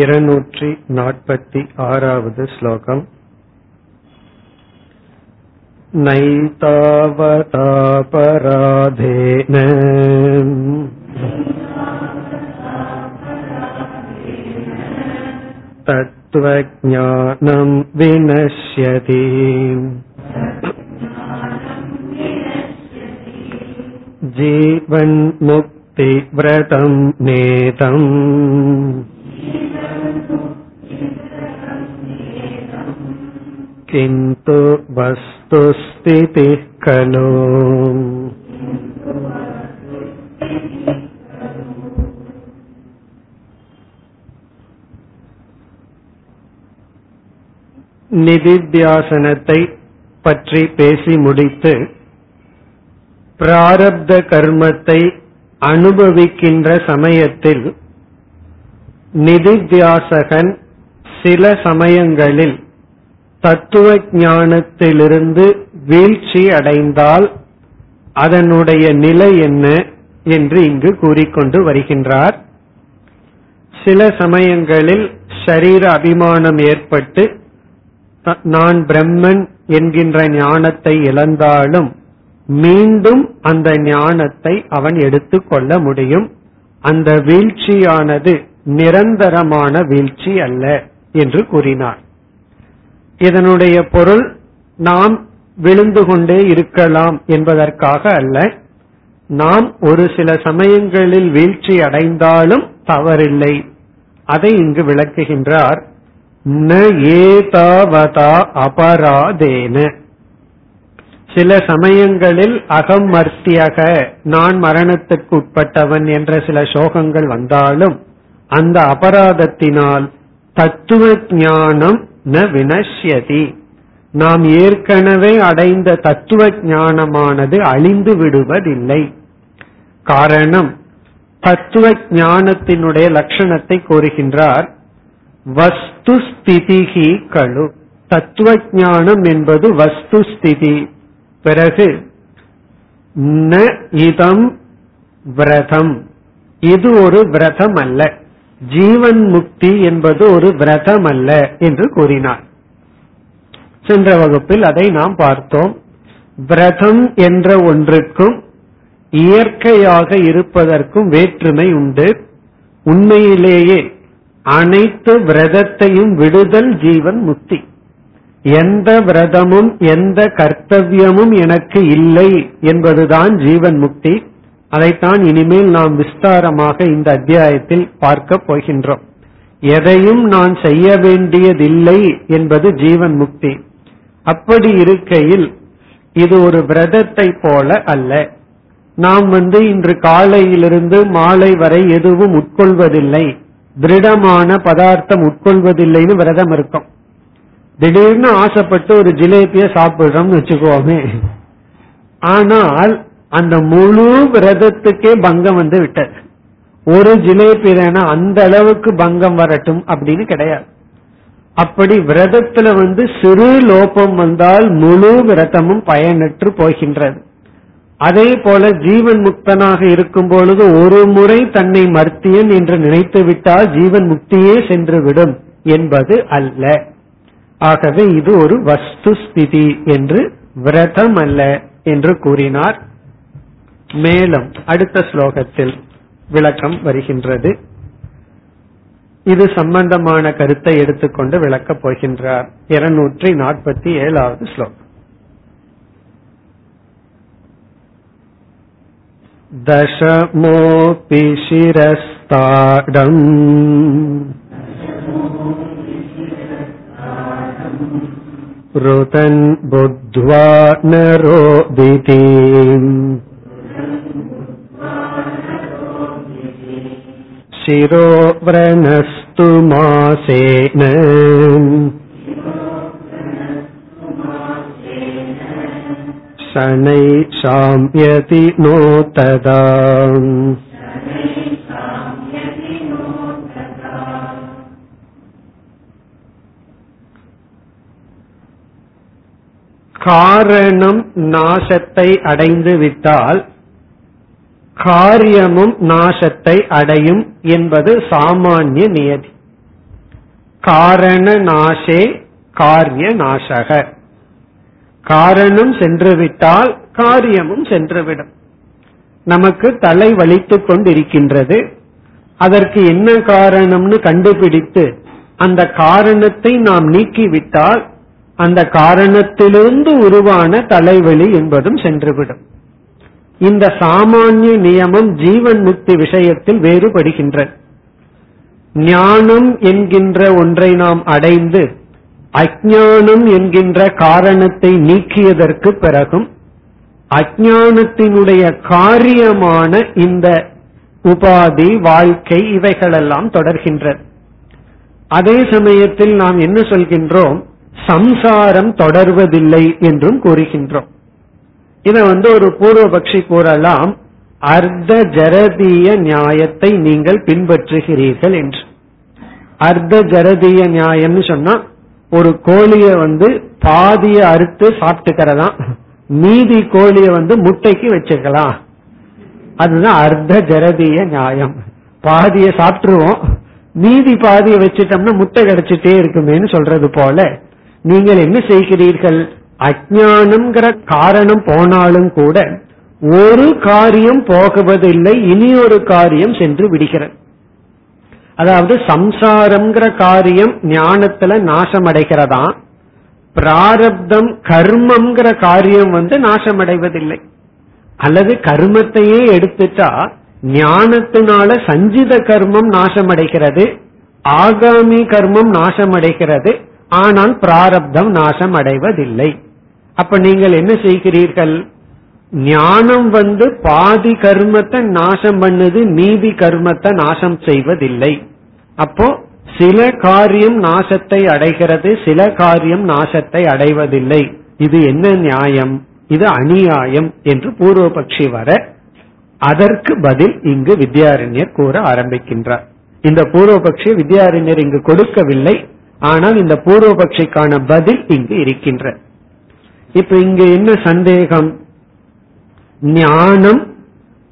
இருநூற்றி நாற்பத்தி ஆறாவது ஸ்லோகம் नैतावतापराधेन तत्त्वज्ञानं विनश्यति जीवन्मुक्तिव्रतं नेतम् किन्तु वस्तुस्थितिः खलु நிதித்தியாசனத்தை பற்றி பேசி முடித்து பிராரப்த கர்மத்தை அனுபவிக்கின்ற சமயத்தில் நிதித்தியாசகன் சில சமயங்களில் தத்துவ ஞானத்திலிருந்து வீழ்ச்சி அடைந்தால் அதனுடைய நிலை என்ன என்று இங்கு கூறிக்கொண்டு வருகின்றார். சில சமயங்களில் ஷரீர அபிமானம் ஏற்பட்டு நான் பிரம்மன் என்கின்ற ஞானத்தை இழந்தாலும் மீண்டும் அந்த ஞானத்தை அவன் எடுத்துக்கொள்ள முடியும். அந்த வீழ்ச்சியானது நிரந்தரமான வீழ்ச்சி அல்ல என்று கூறினார். இதனுடைய பொருள் நாம் விழுந்து கொண்டே இருக்கலாம் என்பதற்காக அல்ல. நாம் ஒரு சில சமயங்களில் வீழ்ச்சி அடைந்தாலும் தவறில்லை. அதை இங்கு விளக்குகின்றார். ந ஏதாவதா அபராதேன. சில சமயங்களில் அகமர்த்தியக நான் மரணத்துக்கு உட்பட்டவன் என்ற சில சோகங்கள் வந்தாலும் அந்த அபராதத்தினால் தத்துவ ஞானம் ந வினஷ்யதி. நாம் ஏற்கனவே அடைந்த தத்துவ ஞானமானது அழிந்து விடுவதில்லை. காரணம் தத்துவ ஞானத்தினுடைய லட்சணத்தை கூறுகின்றார். வஸ்து ஸ்திதிகி கழு தத்துவ ஞானம் என்பது வஸ்து ஸ்திதி. பிறகு ந இதம் விரதம். இது ஒரு விரதம் அல்ல ஜீவன் முக்தி என்பது ஒரு விரதம் அல்ல என்று கூறினார். சென்ற வகுப்பில் அதை நாம் பார்த்தோம். விரதம் என்ற ஒன்றுக்கும் இயற்கையாக இருப்பதற்கும் வேற்றுமை உண்டு. உண்மையிலேயே அனைத்து விரதத்தையும் விடுதல் ஜீவன் முக்தி. எந்த விரதமும் எந்த கர்த்தவியமும் எனக்கு இல்லை என்பதுதான் ஜீவன் முக்தி. அதைத்தான் இனிமேல் நாம் விஸ்தாரமாக இந்த அத்தியாயத்தில் பார்க்க போகின்றோம். எதையும் நான் செய்ய வேண்டியதில்லை என்பது ஜீவன் முக்தி. அப்படி இருக்கையில் இது ஒரு விரதத்தை போல அல்ல. நாம் வந்து இன்று காலையிலிருந்து மாலை வரை எதுவும் உட்கொள்வதில்லை. திருடமான பதார்த்தம் உட்கொள்வதில்லைன்னு விரதம் இருக்கும். திடீர்னு ஆசைப்பட்டு ஒரு ஜிலேபிய சாப்பிடுறோம்னு வச்சுக்கோமே. ஆனால் அந்த முழு விரதத்துக்கே பங்கம் வந்து விட்டது. ஒரு ஜிலேபி அந்த அளவுக்கு பங்கம் வரட்டும் அப்படின்னு கிடையாது. அப்படி விரதத்துல வந்து சிறு லோபம் வந்தால் முழு விரதமும் பயனற்று போகின்றது. அதே போல ஜீவன் முக்தனாக இருக்கும் பொழுது ஒரு முறை தன்னை மர்த்தியன் என்று நினைத்து விட்டால் ஜீவன் முக்தியே சென்று விடும் என்பது அல்ல. ஆகவே இது ஒரு வஸ்து ஸ்திதி என்று விரதம் அல்ல என்று கூறினார் மேலும் அடுத்த ஸ்லோகத்தில் விளக்கம் வருகின்றது இது சம்பந்தமான கருத்தை எடுத்துக்கொண்டு விளக்கப் போகின்றார் இருநூற்றி நாற்பத்தி ஏழாவது ஸ்லோகம் दशमोऽपि शिरस्ताडम् रुदन् बुद्ध्वा नरोदिति शिरो व्रणस्तु मासेन शनै शाम्यति नो तदा காரணம் நாசத்தை அடைந்து விட்டால் காரியமும் நாசத்தை அடையும் என்பது சாமானிய நியதி. காரண நாசே காரிய நாசக. காரணம் சென்றுவிட்டால் காரியமும் சென்றுவிடும். நமக்கு தலை வலித்துக் கொண்டிருக்கின்றது. அதற்கு என்ன காரணம்னு கண்டுபிடித்து அந்த காரணத்தை நாம் நீக்கிவிட்டால் அந்த காரணத்திலிருந்து உருவான தலைவலி என்பதும் சென்றுவிடும். இந்த சாமானிய நியமம் ஜீவன் முக்தி விஷயத்தில் வேறுபடுகின்ற. ஞானம் என்கின்ற ஒன்றை நாம் அடைந்து அஜானம் என்கின்ற காரணத்தை நீக்கியதற்கு பிறகும் அஜானத்தினுடைய காரியமான இந்த உபாதி வாழ்க்கை இவைகளெல்லாம் தொடர்கின்ற. அதே சமயத்தில் நாம் என்ன சொல்கின்றோம்? சம்சாரம் தொடர்வதில்லை என்றும் கூறுகின்றோம். இத வந்து ஒரு பூர்வபக்ஷி கூறலாம் அர்த்த ஜரதீய நியாயத்தை நீங்கள் பின்பற்றுகிறீர்கள் என்று. அர்த்த ஜரதீய நியாயம்னு சொன்னா ஒரு கோழிய வந்து பாதிய அறுத்து சாப்பிட்டுக்கிறதாம் மீதி கோழிய வந்து முட்டைக்கு வச்சுக்கலாம். அதுதான் அர்த்த ஜரதீய நியாயம். பாதிய சாப்பிட்டுருவோம். மீதி பாதியை வச்சுட்டோம்னா முட்டை கிடைச்சிட்டே இருக்குமேன்னு சொல்றது போல நீங்கள் என்ன செய்கிறீர்கள்? அஜானம்ங்கிற காரணம் போனாலும் கூட ஒரு காரியம் போகுவதில்லை இனி ஒரு காரியம் சென்று விடுகிறது. அதாவது சம்சாரம்ங்கிற காரியம் ஞானத்துல நாசம் அடைகிறதா பிராரப்தம் கர்மம்ங்கிற காரியம் வந்து நாசம் அடைவதில்லை அல்லது கர்மத்தையே எடுத்துட்டா ஞானத்தினால சஞ்சித கர்மம் நாசமடைகிறது ஆகாமி கர்மம் நாசமடைகிறது ஆனால் பிராரப்தம் நாசம் அடைவதில்லை அப்ப நீங்கள் என்ன செய்கிறீர்கள்? ஞானம் வந்து பாதி கர்மத்தை நாசம் பண்ணுது மீதி கர்மத்தை நாசம் செய்வதில்லை. அப்போ சில காரியம் நாசத்தை அடைகிறது சில காரியம் நாசத்தை அடைவதில்லை. இது என்ன நியாயம்? இது அநியாயம் என்று பூர்வபக்ஷி வர அதற்கு பதில் இங்கு வித்யாரண்யர் கூற ஆரம்பிக்கின்றார். இந்த பூர்வபக்ஷி வித்யாரண்யர் இங்கு கொடுக்கவில்லை ஆனால் இந்த பூர்வபக்ஷிக்கான பதில் இங்கு இருக்கின்ற இப்ப இங்க என்ன சந்தேகம்? ஞானம்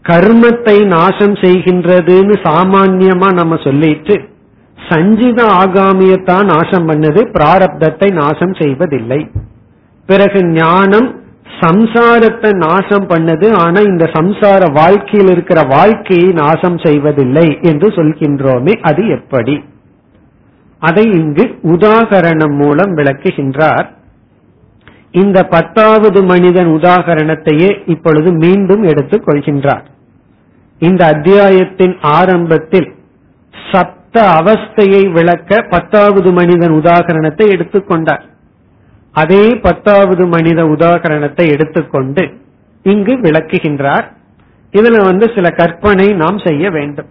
கர்மத்தை நாசம் செய்கின்றதுன்னு சாமான்யமா நம்ம சொல்லிட்டு சஞ்சித ஆகாமியத்தான் நாசம் பண்ணது பிராரப்தத்தை நாசம் செய்வதில்லை. பிறகு ஞானம் சம்சாரத்தை நாசம் பண்ணது ஆனா இந்த சம்சார வாழ்க்கையில் இருக்கிற வாழ்க்கையை நாசம் செய்வதில்லை என்று சொல்கின்றோமே அது எப்படி? அதை இங்கு உதாகரணம் மூலம் விளக்குகின்றார். இந்த பத்தாவது மனிதன் உதாகரணத்தையே இப்பொழுது மீண்டும் எடுத்துக் கொள்கின்றார். இந்த அத்தியாயத்தின் ஆரம்பத்தில் சப்த அவஸ்தையை விளக்க பத்தாவது மனிதன் உதாகரணத்தை எடுத்துக்கொண்டார் அதே பத்தாவது மனித உதாகரணத்தை எடுத்துக்கொண்டு இங்கு விளக்குகின்றார். இதுல வந்து சில கற்பனை நாம் செய்ய வேண்டும்.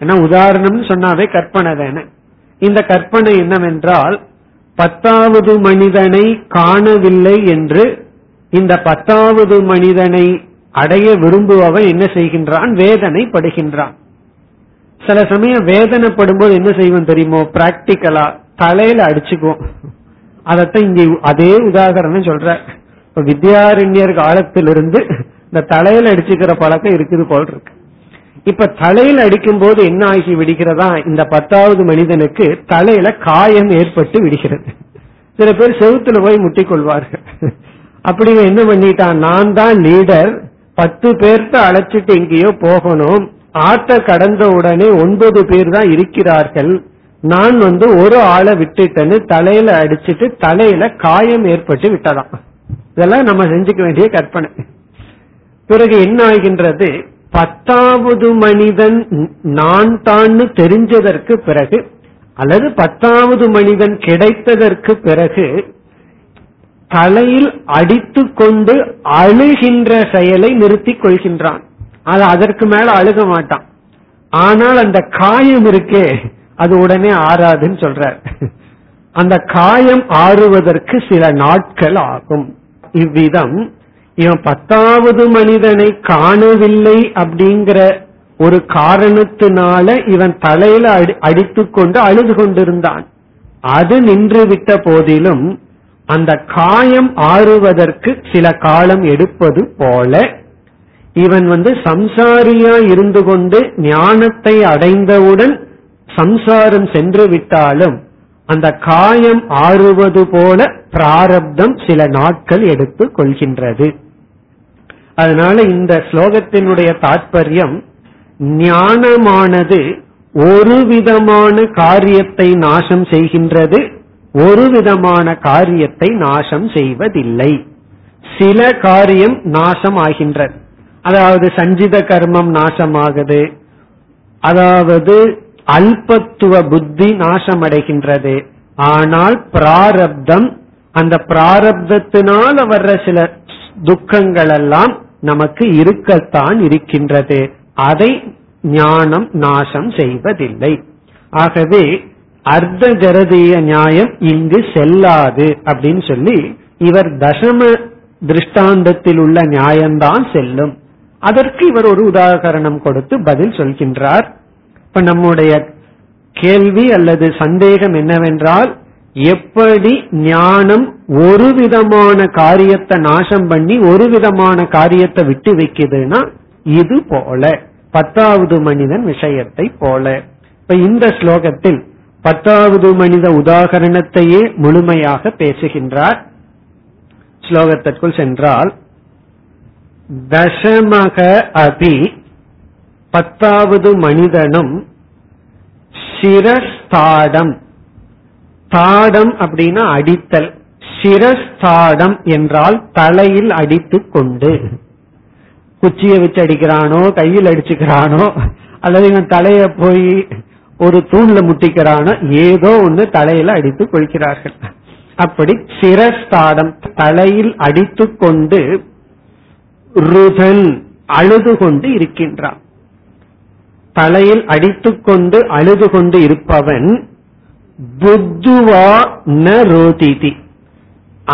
ஏன்னா உதாரணம் சொன்னாவே கற்பனை தானே. இந்த கற்பனை என்னவென்றால் பத்தாவது மனிதனை காணவில்லை என்று இந்த பத்தாவது மனிதனை அடைய விரும்புபவன் என்ன செய்கின்றான்? வேதனை படுகின்றான் சில சமயம் வேதனைப்படும்போது என்ன செய்வோம் தெரியுமோ? பிராக்டிக்கலா தலையில அடிச்சுக்குவோம். அதத்தான் இங்க அதே உதாகரணம் சொல்ற. வித்யாரண்யர் காலத்திலிருந்து இந்த தலையில அடிச்சுக்கிற பழக்கம் இருக்குது போல் இருக்கு. இப்ப தலையில அடிக்கும் போது என்ன ஆகி விடுகிறதா? இந்த பத்தாவது மனிதனுக்கு தலையில காயம் ஏற்பட்டு விடுகிறது. சில பேர் செவுத்துல போய் முட்டிக் கொள்வார்கள் அப்படி என்ன பண்ணிட்டான்? நான் தான் லீடர். பத்து பேர்த்த அழைச்சிட்டு எங்கேயோ போகணும். ஆட்ட கடந்த உடனே ஒன்பது பேர் தான் இருக்கிறார்கள். நான் வந்து ஒரு ஆளை விட்டுட்டேன்னு தலையில அடிச்சிட்டு தலையில காயம் ஏற்பட்டு விட்டதாம். இதெல்லாம் நம்ம செஞ்சுக்க வேண்டிய கற்பனை. பிறகு என்ன ஆகின்றது? பத்தாவது மனிதன் நான் தான் தெரிஞ்சதற்கு பிறகு அல்லது பத்தாவது மனிதன் கிடைத்ததற்கு பிறகு தலையில் அடித்து கொண்டு அழுகின்ற செயலை நிறுத்திக் கொள்கின்றான். அது அதற்கு மேல அழுக மாட்டான். ஆனால் அந்த காயம் இருக்கே அது உடனே ஆறாதுன்னு சொல்றார். அந்த காயம் ஆறுவதற்கு சில நாட்கள் ஆகும். இவ்விதம் இவன் பத்தாவது மனிதனை காணவில்லை அப்படிங்கிற ஒரு காரணத்தினால இவன் தலையில அடி கொண்டு அழுது கொண்டிருந்தான். அது நின்று விட்ட போதிலும் அந்த காயம் ஆறுவதற்கு சில காலம் எடுப்பது போல இவன் வந்து சம்சாரியா இருந்து கொண்டு ஞானத்தை அடைந்தவுடன் சம்சாரம் சென்று விட்டாலும் அந்த காயம் ஆறுவது போல பிராரப்தம் சில நாட்கள் எடுத்துக் கொள்கின்றது. அதனால இந்த ஸ்லோகத்தினுடைய தாற்பயம் ஞானமானது ஒரு விதமான காரியத்தை நாசம் செய்கின்றது ஒரு விதமான காரியத்தை நாசம் செய்வதில்லை. சில காரியம் நாசம் ஆகின்றது அதாவது சஞ்சித கர்மம் நாசமாகுது. அதாவது அல்பத்துவ புத்தி நாசமடைகின்றது. ஆனால் பிராரப்தம் அந்த பிராரப்தத்தினால் வர்ற சில துக்கங்கள் எல்லாம் நமக்கு இருக்கத்தான் இருக்கின்றது. அதை ஞானம் நாசம் செய்வதில்லை. ஆகவே அர்த்த ஜரதீய நியாயம் இங்கு செல்லாது அப்படின்னு சொல்லி இவர் தசம திருஷ்டாந்தத்தில் உள்ள நியாயம்தான் செல்லும். அதற்கு இவர் ஒரு உதாகரணம் கொடுத்து பதில் சொல்கின்றார். இப்ப நம்முடைய கேள்வி அல்லது சந்தேகம் என்னவென்றால் எப்படி ஞானம் ஒரு விதமான காரியத்தை நாசம் பண்ணி ஒரு விதமான காரியத்தை விட்டு வைக்குதுன்னா இது போல. பத்தாவது மனிதன் விஷயத்தை போல. இப்ப இந்த ஸ்லோகத்தில் பத்தாவது மனித உதாகரணத்தையே முழுமையாக பேசுகின்றார். ஸ்லோகத்திற்குள் சென்றால் தசமக அபி பத்தாவது மனிதனும் சிரஸ்தாடம். தாடம் அப்படின்னா அடித்தல். சிரஸ்தாடம் என்றால் தலையில் அடித்து கொண்டு குச்சியை வச்சு அடிக்கிறானோ கையில் அடிச்சுக்கிறானோ அல்லது இவன் தலைய போய் ஒரு தூண்ல முட்டிக்கிறானோ ஏதோ ஒண்ணு தலையில அடித்து கொள்கிறார்கள். அப்படி சிரஸ்தாடம் தலையில் அடித்து கொண்டு ருதன் அழுது கொண்டு இருக்கின்றான். தலையில் அடித்து கொண்டு அழுது கொண்டு இருப்பவன் புத்துவா ந ரோதிதி.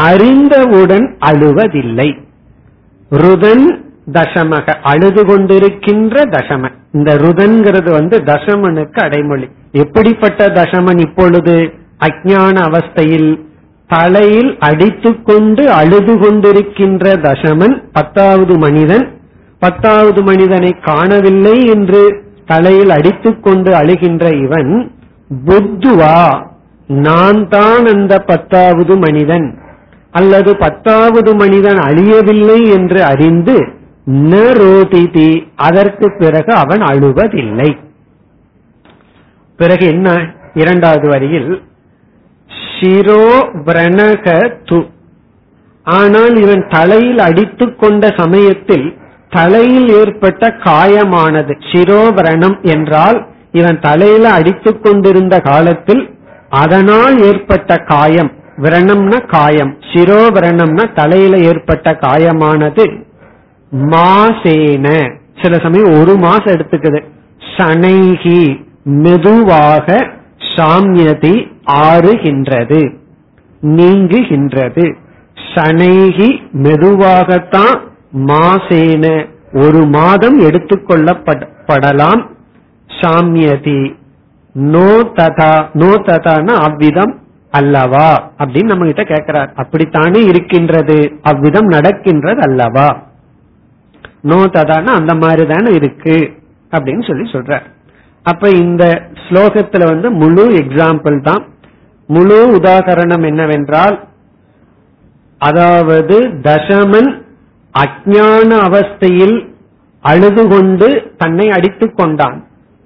அறிந்தவுடன் அழுவதில்லை. ருதன் தசமக அழுது கொண்டிருக்கின்ற தசமன் இந்த ருதன்கிறது வந்து தசமனுக்கு அடைமொழி. எப்படிப்பட்ட தசமன் இப்பொழுது? அஜான அவஸ்தையில் தலையில் அடித்துக்கொண்டு அழுது கொண்டிருக்கின்ற தசமன் பத்தாவது மனிதன். பத்தாவது மனிதனை காணவில்லை என்று தலையில் அடித்துக்கொண்டு அழுகின்ற இவன் புத்துவா நான் தான் அந்த பத்தாவது மனிதன். அல்லது பத்தாவது மனிதன் அழியவில்லை என்று அறிந்து ந ரோதிதி அதற்கு பிறகு அவன் அழுவதில்லை. பிறகு என்ன? இரண்டாவது வரியில் சிரோ பிரணக து. ஆனால் இவன் தலையில் அடித்து கொண்ட சமயத்தில் தலையில் ஏற்பட்ட காயமானது. சிரோவரணம் என்றால் இவன் தலையில அடித்து கொண்டிருந்த காலத்தில் அதனால் ஏற்பட்ட காயம். விரணம்னா காயம். சிரோவரணம்னா தலையில ஏற்பட்ட காயமானது. மாசேன. சில சமயம் ஒரு மாசம் எடுத்துக்குது. சனைகி மெதுவாக சாமியதி ஆறுகின்றது. நீங்குகின்றது. சனைகி மெதுவாகத்தான் மாசேன. ஒரு மாதம் எடுத்துக்கொள்ளப்படலாம் சாமியதி. நோ ததா நோ ததான அவ்விதம் அல்லவா அப்படின்னு நம்ம கிட்ட கேட்கிறார் அப்படித்தானே இருக்கின்றது? அவ்விதம் நடக்கின்றது அல்லவா? நோ ததான அந்த மாதிரி தானே இருக்கு அப்படின்னு சொல்லி சொல்ற அப்ப இந்த ஸ்லோகத்துல வந்து முழு எக்ஸாம்பிள் தான். முழு உதாகரணம் என்னவென்றால் அதாவது தசமன் அஜான அவஸ்தையில் அழுது கொண்டு தன்னை அடித்துக் கொண்டான்.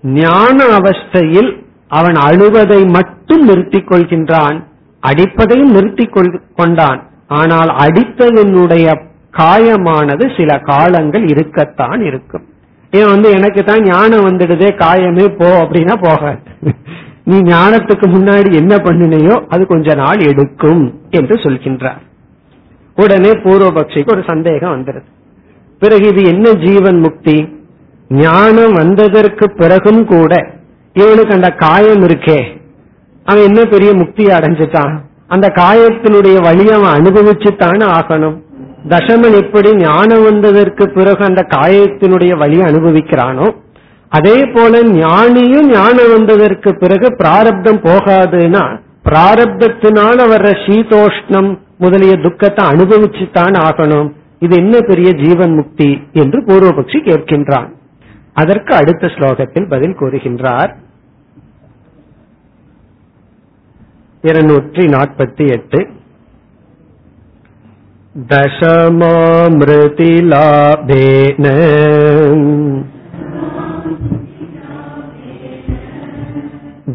ஞான அவஸ்தையில் அவன் அழுவதை மட்டும் நிறுத்திக் கொள்கின்றான் அடிப்பதையும் நிறுத்திக் கொண்டான். ஆனால் அடித்ததனுடைய காயமானது சில காலங்கள் இருக்கத்தான் இருக்கும். ஏன் வந்து எனக்கு தான் ஞானம் வந்துடுதே காயமே போ அப்படின்னா போகாது. நீ ஞானத்துக்கு முன்னாடி என்ன பண்ணினையோ அது கொஞ்ச நாள் எடுக்கும் என்று சொல்கின்றார். உடனே பூர்வபக்ஷிக்கு ஒரு சந்தேகம் வந்துடுது பிறகு இது என்ன ஜீவன் முக்தி? ஞானம் வந்ததற்கு பிறகும் கூட இவனுக்கு அந்த காயம் இருக்கே. அவன் என்ன பெரிய முக்தி அடைஞ்சிட்டான்? அந்த காயத்தினுடைய வழி அவன் அனுபவிச்சுத்தானே ஆகணும். தசமன் எப்படி ஞானம் வந்ததற்கு பிறகு அந்த காயத்தினுடைய வழியை அனுபவிக்கிறானோ அதே போல ஞானியும் ஞானம் வந்ததற்கு பிறகு பிராரப்தம் போகாதுன்னா பிராரப்தத்தினால வர்ற சீதோஷ்ணம் முதலிய துக்கத்தை அனுபவிச்சுத்தான் ஆகணும். இது என்ன பெரிய ஜீவன் முக்தி என்று பூர்வபக்ஷி கேட்கின்றான். அதற்கு அடுத்த ஸ்லோகத்தில் பதில் கூறுகின்றார். இருநூற்றி நாற்பத்தி எட்டு दशमामृतिलाभेन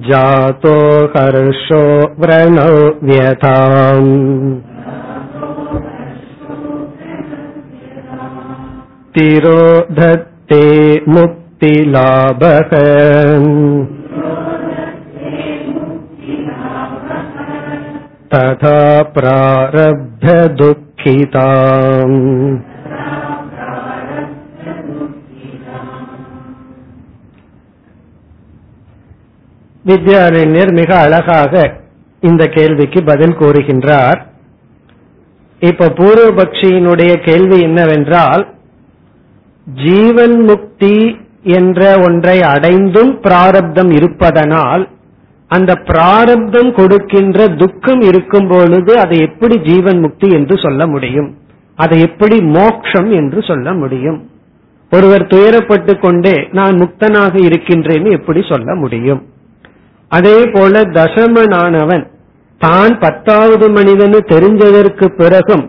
जातो हर्षो व्रणौ व्यथाम् तिरोधत्ते मुक्तिलाभः तथा प्रारब्धदुःखिताम् வித்யாரண்யர் மிக அழகாக இந்த கேள்விக்கு பதில் கூறுகின்றார் இப்ப பூர்வபக்ஷியினுடைய கேள்வி என்னவென்றால் ஜீவன் முக்தி என்ற ஒன்றை அடைந்தும் பிராரப்தம் இருப்பதனால் அந்த பிராரப்தம் கொடுக்கின்ற துக்கம் இருக்கும் பொழுது அதை எப்படி ஜீவன் முக்தி என்று சொல்ல முடியும்? அதை எப்படி மோக்ஷம் என்று சொல்ல முடியும்? ஒருவர் துயரப்பட்டு கொண்டே நான் முக்தனாக இருக்கின்றேன்னு எப்படி சொல்ல முடியும்? அதே போல தசமனானவன் தான் பத்தாவது மனிதனு தெரிஞ்சதற்கு பிறகும்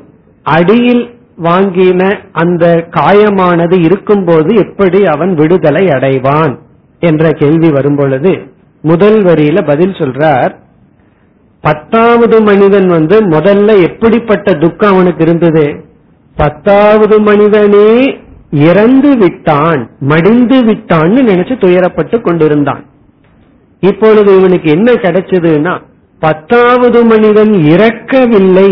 அடியில் வாங்கின அந்த காயமானது இருக்கும்போது எப்படி அவன் விடுதலை அடைவான்? என்ற கேள்வி வரும்பொழுது முதல் வரியில பதில் சொல்றார் பத்தாவது மனிதன் வந்து முதல்ல எப்படிப்பட்ட துக்கம் அவனுக்கு இருந்தது? பத்தாவது மனிதனே இறந்து விட்டான் மடிந்து விட்டான்னு நினைச்சு துயரப்பட்டு கொண்டிருந்தான். இப்பொழுது இவனுக்கு என்ன கிடைச்சதுன்னா பத்தாவது மனிதன் இறக்கவில்லை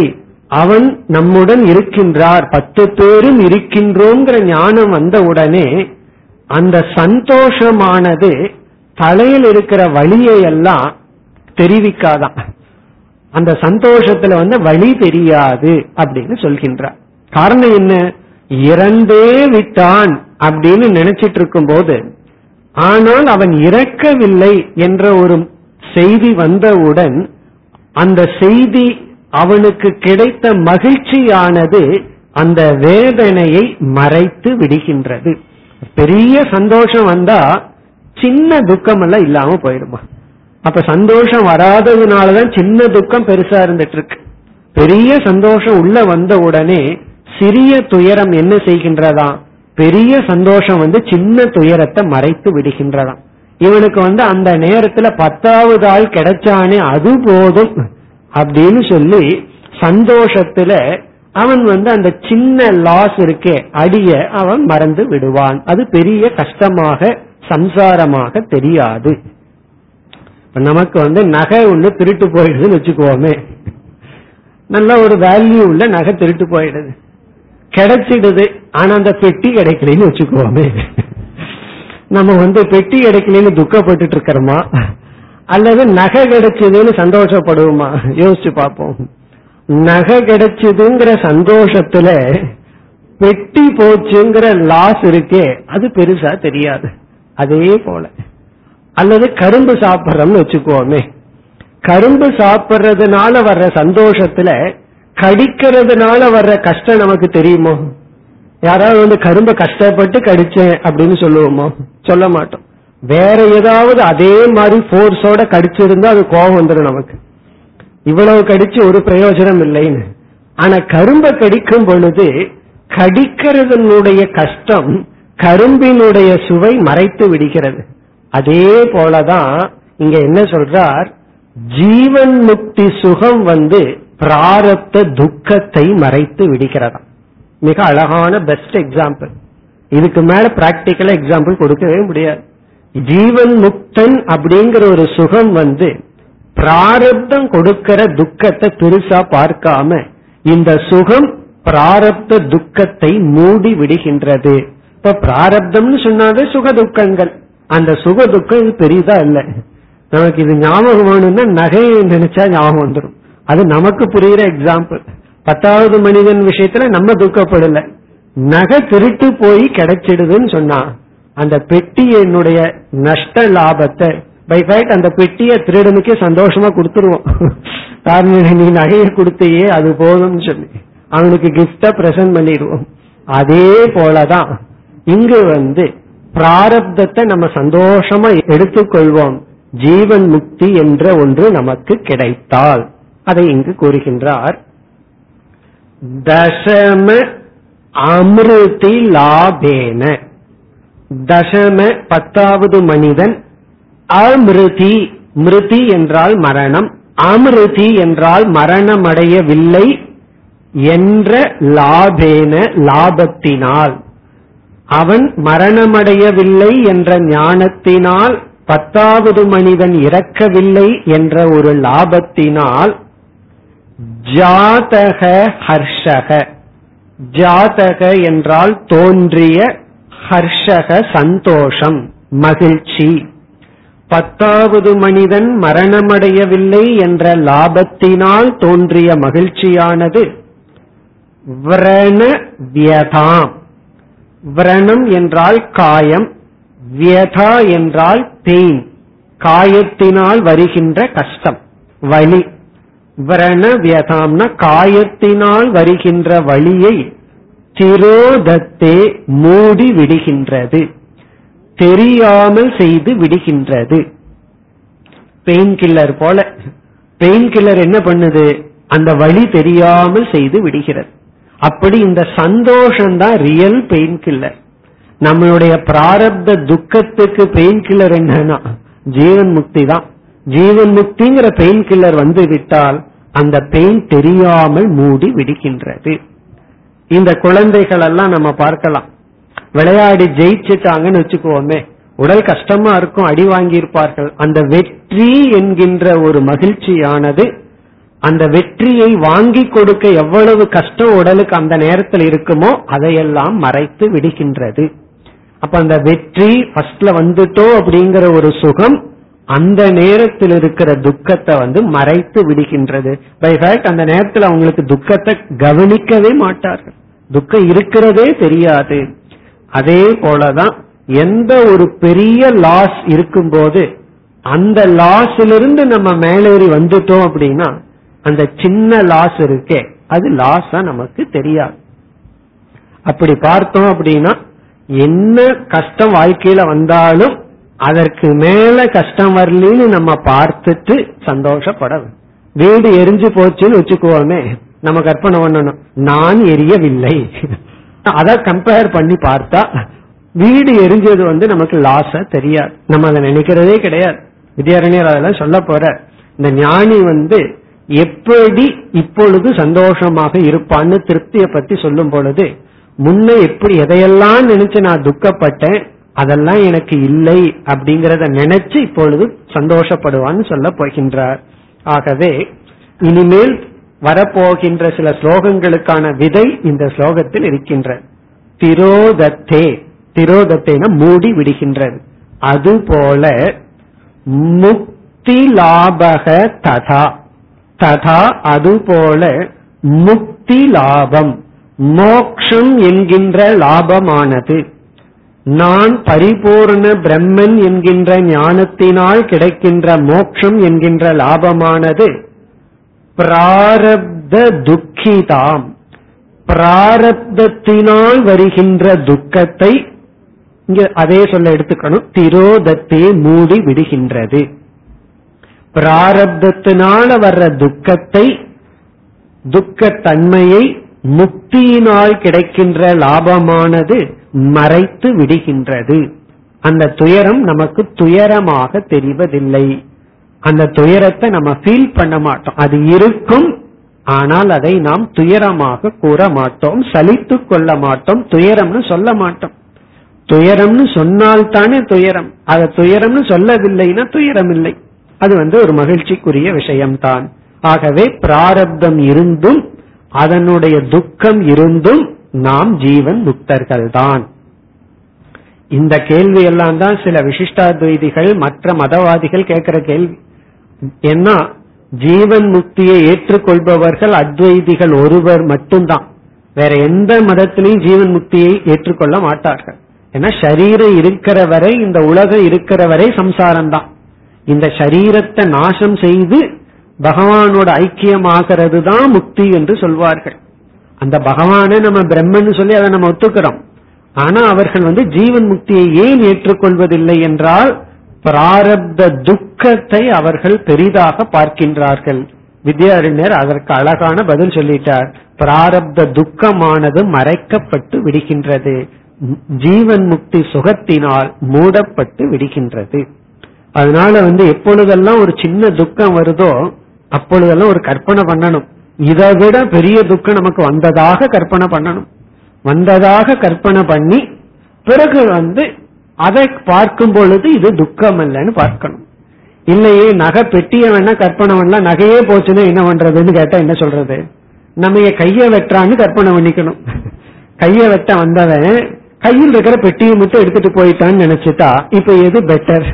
அவன் நம்முடன் இருக்கின்றார் பத்து பேரும் இருக்கின்றோங்கிற ஞானம் வந்த உடனே அந்த சந்தோஷமானது தலையில் இருக்கிற வழியை எல்லாம் தெரிவிக்காதான். அந்த சந்தோஷத்துல வந்து வழி தெரியாது அப்படின்னு சொல்கின்றார். காரணம் என்ன? இறந்தே விட்டான் அப்படின்னு நினைச்சிட்டு இருக்கும் போது ஆனால் அவன் இறக்கவில்லை என்ற ஒரு செய்தி வந்தவுடன் அந்த செய்தி அவனுக்கு கிடைத்த மகிழ்ச்சியானது அந்த வேதனையை மறைத்து விடுகின்றது. பெரிய சந்தோஷம் வந்தா சின்ன துக்கம் எல்லாம் இல்லாம போயிடுமா அப்ப சந்தோஷம் வராததுனாலதான் சின்ன துக்கம் பெருசா இருந்துட்டு இருக்கு. பெரிய சந்தோஷம் உள்ள வந்த உடனே சிறிய துயரம் என்ன செய்கின்றதா பெரிய சந்தோஷம் வந்து சின்ன துயரத்தை மறைத்து விடுகின்றதாம். இவனுக்கு வந்து அந்த நேரத்துல பத்தாவது ஆள் கிடைச்சானே அது போதும் அப்படின்னு சொல்லி சந்தோஷத்துல அவன் வந்து அந்த சின்ன லாஸ் இருக்கே அடிய அவன் மறந்து விடுவான். அது பெரிய கஷ்டமாக சம்சாரமாக தெரியாது. நமக்கு வந்து நகை ஒண்ணு திருட்டு போயிடுதுன்னு வச்சுக்குவோமே நல்ல ஒரு வேல்யூ உள்ள நகை திருட்டு போயிடுது. கிடைச்சிடுது. ஆனா அந்த பெட்டி கிடைக்கலன்னு வச்சுக்குவோமே நம்ம வந்து பெட்டி கிடைக்கலன்னு துக்கப்பட்டு இருக்கிறோமா? அல்லது நகை கிடைச்சதுன்னு சந்தோஷப்படுவோமா? யோசிச்சு பார்ப்போம். நகை கிடைச்சதுங்கிற சந்தோஷத்துல பெட்டி போச்சுங்கிற லாஸ் இருக்கே. அது பெருசா தெரியாது. அதே போல அல்லது கரும்பு சாப்பிட்றோம்னு வச்சுக்கோமே. கரும்பு சாப்பிட்றதுனால வர்ற சந்தோஷத்துல கடிக்கிறதுனால வர்ற கஷ்டம் நமக்கு தெரியுமோ? யாராவது வந்து கரும்பை கஷ்டப்பட்டு கடிச்சேன் அப்படின்னு சொல்லுவோமோ? சொல்ல மாட்டோம். வேற ஏதாவது அதே மாதிரி போர்ஸோட கடிச்சிருந்தா அது கோபம் வந்துடும் நமக்கு. இவ்வளவு கடிச்சு ஒரு பிரயோஜனம் இல்லைன்னு. ஆனா கரும்பை கடிக்கும் பொழுது கடிக்கிறதனுடைய கஷ்டம் கரும்பினுடைய சுவை மறைத்து விடுகிறது. அதே போலதான் இங்க என்ன சொல்றார்? ஜீவன் முக்தி சுகம் வந்து பிராரத்த துக்கத்தை மறைத்து விடுகிறதா மிக அழகான பெஸ்ட் எக்ஸாம்பிள் இதுக்கு மேல பிராக்டிக்கலா எக்ஸாம்பிள் கொடுக்கவே முடியாது. ஜீவன் முக்தன் அப்படிங்கிற ஒரு சுகம் வந்து பிராரப்தம் கொடுக்கிற துக்கத்தை பெருசா பார்க்காம இந்த சுகம் பிராரப்த துக்கத்தை மூடி விடுகின்றது. இப்ப பிராரப்தம்னு சொன்னாவே சுக துக்கங்கள் அந்த சுக துக்கம் இது பெரியதா இல்ல. நமக்கு இது ஞாபகம் வேணும்னா நகையை நினைச்சா ஞாபகம் வந்துடும் அது நமக்கு புரியுற எக்ஸாம்பிள் பத்தாவது மனிதன் விஷயத்துல நம்ம துக்கப்படல. நகை திருட்டு போய் கிடைச்சிடுதுன்னு சொன்னா அந்த பெட்டியினுடைய நஷ்ட லாபத்தை பை ஃபைட் அந்த பெட்டியை திருடனுக்கே சந்தோஷமா கொடுத்துருவோம். காரணம் நீ நகையை கொடுத்தையே அது போதும்னு சொல்லி. அவனுக்கு கிஃப்டா பிரசன்ட் பண்ணிடுவோம். அதே போலதான். இங்கு வந்து பிராரப்தத்தை நம்ம சந்தோஷமா எடுத்துக்கொள்வோம். ஜீவன் முக்தி என்ற ஒன்று நமக்கு கிடைத்தால். அதை இங்கு கூறுகின்றார். தசம அமிர்தி லாபேன. தசம பத்தாவது மனிதன் அமிருதி மிருதி என்றால் மரணம் அமிருதி என்றால் மரணமடையவில்லை என்ற லாபேன லாபத்தினால். அவன் மரணமடையவில்லை என்ற ஞானத்தினால் பத்தாவது மனிதன் இறக்கவில்லை என்ற ஒரு லாபத்தினால் ஜாதக ஹர்ஷக. ஜாதக என்றால் தோன்றிய ஹர்ஷக சந்தோஷம் மகிழ்ச்சி. பத்தாவது மனிதன் மரணமடையவில்லை என்ற லாபத்தினால் தோன்றிய மகிழ்ச்சியானது விரண வியதாம். விரணம் என்றால் காயம் வியதா என்றால் பெயின் காயத்தினால் வருகின்ற கஷ்டம் வலி. விரண வியதாம்னா காயத்தினால் வருகின்ற வழியை திரோதத்தே மூடி விடுகின்றது தெரியாமல் செய்து விடுகின்றது. பெயின் கில்லர் போல பெயின் கில்லர் என்ன பண்ணுது? அந்த வழி தெரியாமல் செய்து விடுகிறது. அப்படி இந்த சந்தோஷம் தான் ரியல் பெயின் கில்லர் நம்மளுடைய பிராரப்த துக்கத்துக்கு பெயின் கில்லர் என்னன்னா ஜீவன் முக்தி தான். ஜீவன் முக்திங்கிற பெயின் கில்லர் வந்து விட்டால் அந்த பெயின் தெரியாமல் மூடி விடுகின்றது. இந்த குழந்தைகள் எல்லாம் நம்ம பார்க்கலாம். விளையாடி ஜெயிச்சுட்டாங்கன்னு வச்சுக்கோமே உடல் கஷ்டமா இருக்கும் அடி வாங்கியிருப்பார்கள். அந்த வெற்றி என்கின்ற ஒரு மகிழ்ச்சியானது அந்த வெற்றியை வாங்கி கொடுக்க எவ்வளவு கஷ்டம் உடலுக்கு அந்த நேரத்தில் இருக்குமோ அதையெல்லாம் மறைத்து விடுகின்றது. அப்ப அந்த வெற்றி ஃபர்ஸ்ட்ல வந்துட்டோம் அப்படிங்கிற ஒரு சுகம் அந்த நேரத்தில் இருக்கிற துக்கத்தை வந்து மறைத்து விடுகின்றது. பை ஃபேக்ட் அந்த நேரத்தில் அவங்களுக்கு துக்கத்தை கவனிக்கவே மாட்டார்கள். துக்கம் இருக்கிறதே தெரியாது. அதே போலதான் எந்த ஒரு பெரிய லாஸ் இருக்கும்போது அந்த லாஸிலிருந்து நம்ம மேலேறி வந்துட்டோம் அப்படின்னா அந்த சின்ன லாஸ் இருக்கே. அது லாஸா நமக்கு தெரியாது. அப்படி பார்த்தோம் அப்படின்னா என்ன கஷ்டம் வாழ்க்கையில வந்தாலும் அதற்கு மேல கஷ்டம் வரலன்னு நம்ம பார்த்துட்டு சந்தோஷப்படணும் வீடு எரிஞ்சு போச்சுன்னு வச்சுக்கோமே நம்ம கற்பனை பண்ணணும். நான் எரியவில்லை. அதை கம்பேர் பண்ணி பார்த்தா வீடு எரிஞ்சது வந்து நமக்கு லாஸா தெரியாது. நம்ம அதை நினைக்கிறதே கிடையாது. வித்யாரண்யர் அதெல்லாம் சொல்ல போற இந்த ஞானி வந்து எப்படி இப்பொழுது சந்தோஷமாக இருப்பான்னு திருப்தியை பத்தி சொல்லும் பொழுது முன்ன எப்படி எதையெல்லாம் நினைச்சு நான் துக்கப்பட்டேன் அதெல்லாம் எனக்கு இல்லை அப்படிங்கறத நினைச்சு இப்பொழுது சந்தோஷப்படுவான்னு சொல்ல போகின்றார். ஆகவே இனிமேல் வரப்போகின்ற சில ஸ்லோகங்களுக்கான விதை இந்த ஸ்லோகத்தில் இருக்கின்ற திரோதத்தே திரோதத்தேன மூடி விடுகின்றது. அதுபோல முக்தி லாபக ததா. ததா அதுபோல முக்தி லாபம். மோக்ஷம் என்கின்ற லாபமானது. நான் பரிபூர்ண பிரம்மன் என்கின்ற ஞானத்தினால் கிடைக்கின்ற மோக்ஷம் என்கின்ற லாபமானது. பிராரப்த துக்கிதாம். பிராரப்தத்தினால் வருகின்ற துக்கத்தை இங்க அதே சொல்ல எடுத்துக்கணும். திரோதத்தை மூடி விடுகின்றது. பிராரப்தத்தினால வர்ற துக்கத்தை துக்கத்தன்மையை முக்தியினால் கிடைக்கின்ற லாபமானது மறைத்து விடுகின்றது. அந்த துயரம் நமக்கு துயரமாக தெரிவதில்லை. அந்த துயரத்தை நம்ம ஃபீல் பண்ண மாட்டோம். அது இருக்கும் ஆனால் அதை நாம் துயரமாக கூற மாட்டோம் சலித்து கொள்ள மாட்டோம் துயரம்னு சொல்ல மாட்டோம். துயரம்னு சொன்னால்தானே துயரம். அத துயரம்னு சொல்லவில்லைன்னா துயரம் இல்லை அது வந்து ஒரு மகிழ்ச்சிக்குரிய விஷயம்தான். ஆகவே பிராரப்தம் இருந்தும் அதனுடைய துக்கம் இருந்தும் நாம் ஜீவன் முக்தர்கள் தான் இந்த கேள்வி எல்லாம் தான் சில விசிஷ்டாத்வைதிகள் மற்ற மதவாதிகள் கேட்கிற கேள்வி. ஏன்னா ஜீவன் முக்தியை ஏற்றுக்கொள்பவர்கள் அத்வைதிகள் ஒருவர் மட்டும்தான். வேற எந்த மதத்திலையும் ஜீவன் முக்தியை ஏற்றுக்கொள்ள மாட்டார்கள். ஏன்னா சரீரம் இருக்கிற வரை இந்த உலகம் இருக்கிற வரை சம்சாரம் தான் இந்த சரீரத்தை நாசம் செய்து பகவானோட ஐக்கியமாகிறது தான் முக்தி என்று சொல்வார்கள். அந்த பகவானை நம்ம பிரம்மன் சொல்லி அதை நம்ம ஒத்துக்கிறோம். ஆனா அவர்கள் வந்து ஜீவன் முக்தியை ஏன் ஏற்றுக்கொள்வதில்லை என்றால் பிராரப்த துக்கத்தை அவர்கள் பெரிதாக பார்க்கின்றார்கள். வித்யாரண்யர் அதற்கு அழகான பதில் சொல்லிட்டார். பிராரப்த துக்கமானது மறைக்கப்பட்டு விடுகின்றது. ஜீவன் முக்தி சுகத்தினால் மூடப்பட்டு விடுகின்றது. அதனால வந்து எப்பொழுதெல்லாம் ஒரு சின்ன துக்கம் வருதோ அப்பொழுதெல்லாம் ஒரு கற்பனை பண்ணணும். இதை விட பெரிய துக்கம் நமக்கு வந்ததாக கற்பனை பண்ணணும். வந்ததாக கற்பனை பண்ணி பிறகு வந்து அதை பார்க்கும் பொழுது இது துக்கம் இல்லைன்னு பார்க்கணும். இல்லையே நகை பெட்டிய வேணா கற்பனை பண்ணலாம். நகையே போச்சுன்னா என்ன பண்றதுன்னு கேட்டா என்ன சொல்றது? நம்ம கைய வெட்டுறான்னு கற்பனை பண்ணிக்கணும். கைய வெட்ட வந்தவன் கையில் இருக்கிற பெட்டியை மட்டும் எடுத்துட்டு போயிட்டான்னு நினைச்சுட்டா இப்ப எது பெட்டர்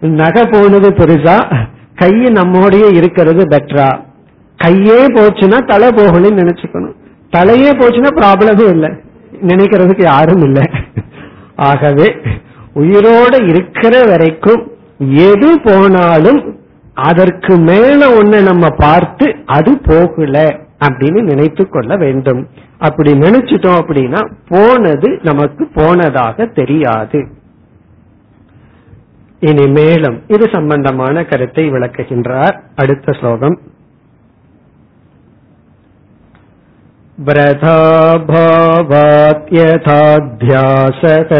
நகை போனது பெருசா கையை நம்மோடய இருக்கிறது பெட்டரா கையே போச்சுன்னா தலை போகணும்னு நினைச்சுக்கணும். தலையே போச்சுன்னா ப்ராப்ளமே இல்லை. நினைக்கிறதுக்கு யாரும் இல்லை. ஆகவே உயிரோட இருக்கிற வரைக்கும் எது போனாலும் அதற்கு மேல ஒண்ணு நம்ம பார்த்து அது போகல அப்படின்னு நினைத்து கொள்ள வேண்டும். அப்படி நினைச்சிட்டோம் அப்படின்னா போனது நமக்கு போனதாக தெரியாது. இனி மேலும் இது சம்பந்தமான கருத்தை விளக்குகின்றார் அடுத்த ஸ்லோகம் व्रताभावात्यथाध्यासः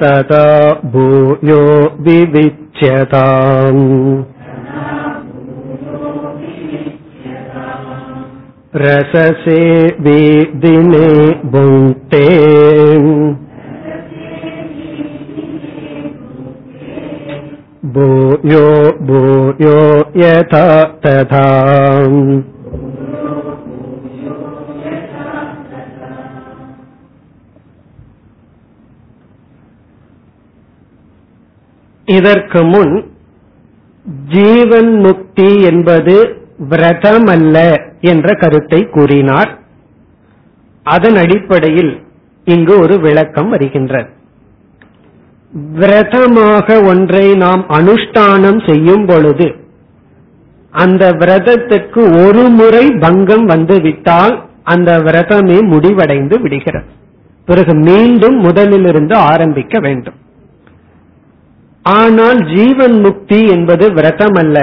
तदा भूयो विविच्यताम् रससे वेदिने भुङ्क्ते भूयो भूयो यथा तथा இதற்கு முன் ஜீவன் முக்தி என்பது விரதம் அல்ல என்ற கருத்தை கூறினார். அதன் அடிப்படையில் இங்கு ஒரு விளக்கம் வருகின்றது. விரதமாக ஒன்றை நாம் அனுஷ்டானம் செய்யும் பொழுது அந்த விரதத்துக்கு ஒரு முறை பங்கம் வந்து விட்டால் அந்த விரதமே முடிவடைந்து விடுகிறது. பிறகு மீண்டும் முதலிலிருந்து ஆரம்பிக்க வேண்டும். ஆனால் ஜீவன் முக்தி என்பது விரதம் அல்ல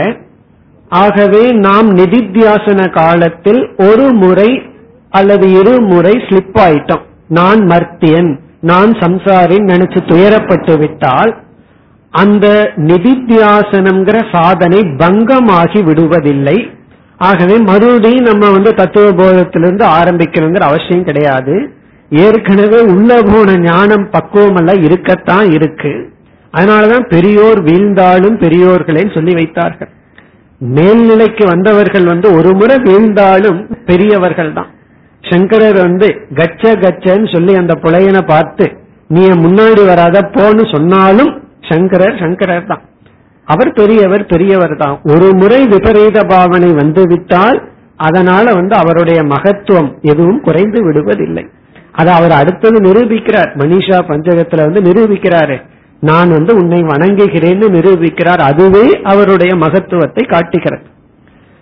ஆகவே நாம் நிதித்தியாசன காலத்தில் ஒரு முறை அல்லது இரு முறை ஸ்லிப் ஆயிட்டோம். நான் மர்த்தியன் நான் சம்சாரின் நினைச்சு துயரப்பட்டு விட்டால் அந்த நிதித்தியாசனம்ங்கிற சாதனை பங்கமாகி விடுவதில்லை. ஆகவே மறுபடியும் நம்ம வந்து தத்துவ போதத்திலிருந்து ஆரம்பிக்கணுங்கிற அவசியம் கிடையாது. ஏற்கனவே உள்ள போன ஞானம் பக்குவம் எல்லாம் இருக்கத்தான் இருக்கு. அதனாலதான் பெரியோர் வீழ்ந்தாலும் பெரியோர்களே சொல்லி வைத்தார்கள். மேல்நிலைக்கு வந்தவர்கள் வந்து ஒரு முறை வீழ்ந்தாலும் பெரியவர்கள் தான் சங்கரர் வந்து கச்ச கச்சன்னு சொல்லி அந்த புலையனை பார்த்து நீ முன்னாடி வராத போன்னு சொன்னாலும் சங்கரர் சங்கரர் தான் அவர் பெரியவர் பெரியவர் தான் ஒரு முறை விபரீத பாவனை வந்து விட்டால் அதனால வந்து அவருடைய மகத்துவம் எதுவும் குறைந்து விடுவதில்லை. அதை அவர் அடுத்தது நிரூபிக்கிறார். மனிஷா பஞ்சகத்துல வந்து நிரூபிக்கிறாரு. நான் வந்து உன்னை வணங்குகிறேன்னு நிரூபிக்கிறார். அதுவே அவருடைய மகத்துவத்தை காட்டுகிறது.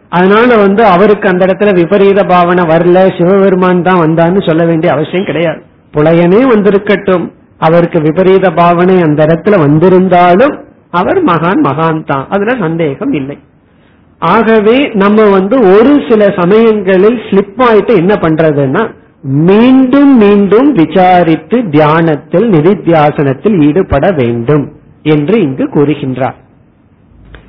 அதனால வந்து அவருக்கு அந்த இடத்துல விபரீத பாவனை வரல சிவபெருமான் தான் வந்தான்னு சொல்ல வேண்டிய அவசியம் கிடையாது. புலையனே வந்திருக்கட்டும். அவருக்கு விபரீத பாவனை அந்த இடத்துல வந்திருந்தாலும் அவர் மகான் மகான் தான். அதுல சந்தேகம் இல்லை. ஆகவே நம்ம வந்து ஒரு சில சமயங்களில் ஸ்லிப் ஆயிட்டு என்ன பண்றதுன்னா மீண்டும் மீண்டும் விசாரித்து தியானத்தில் நிதித்தியாசனத்தில் ஈடுபட வேண்டும் என்று இங்கு கூறுகின்றார்.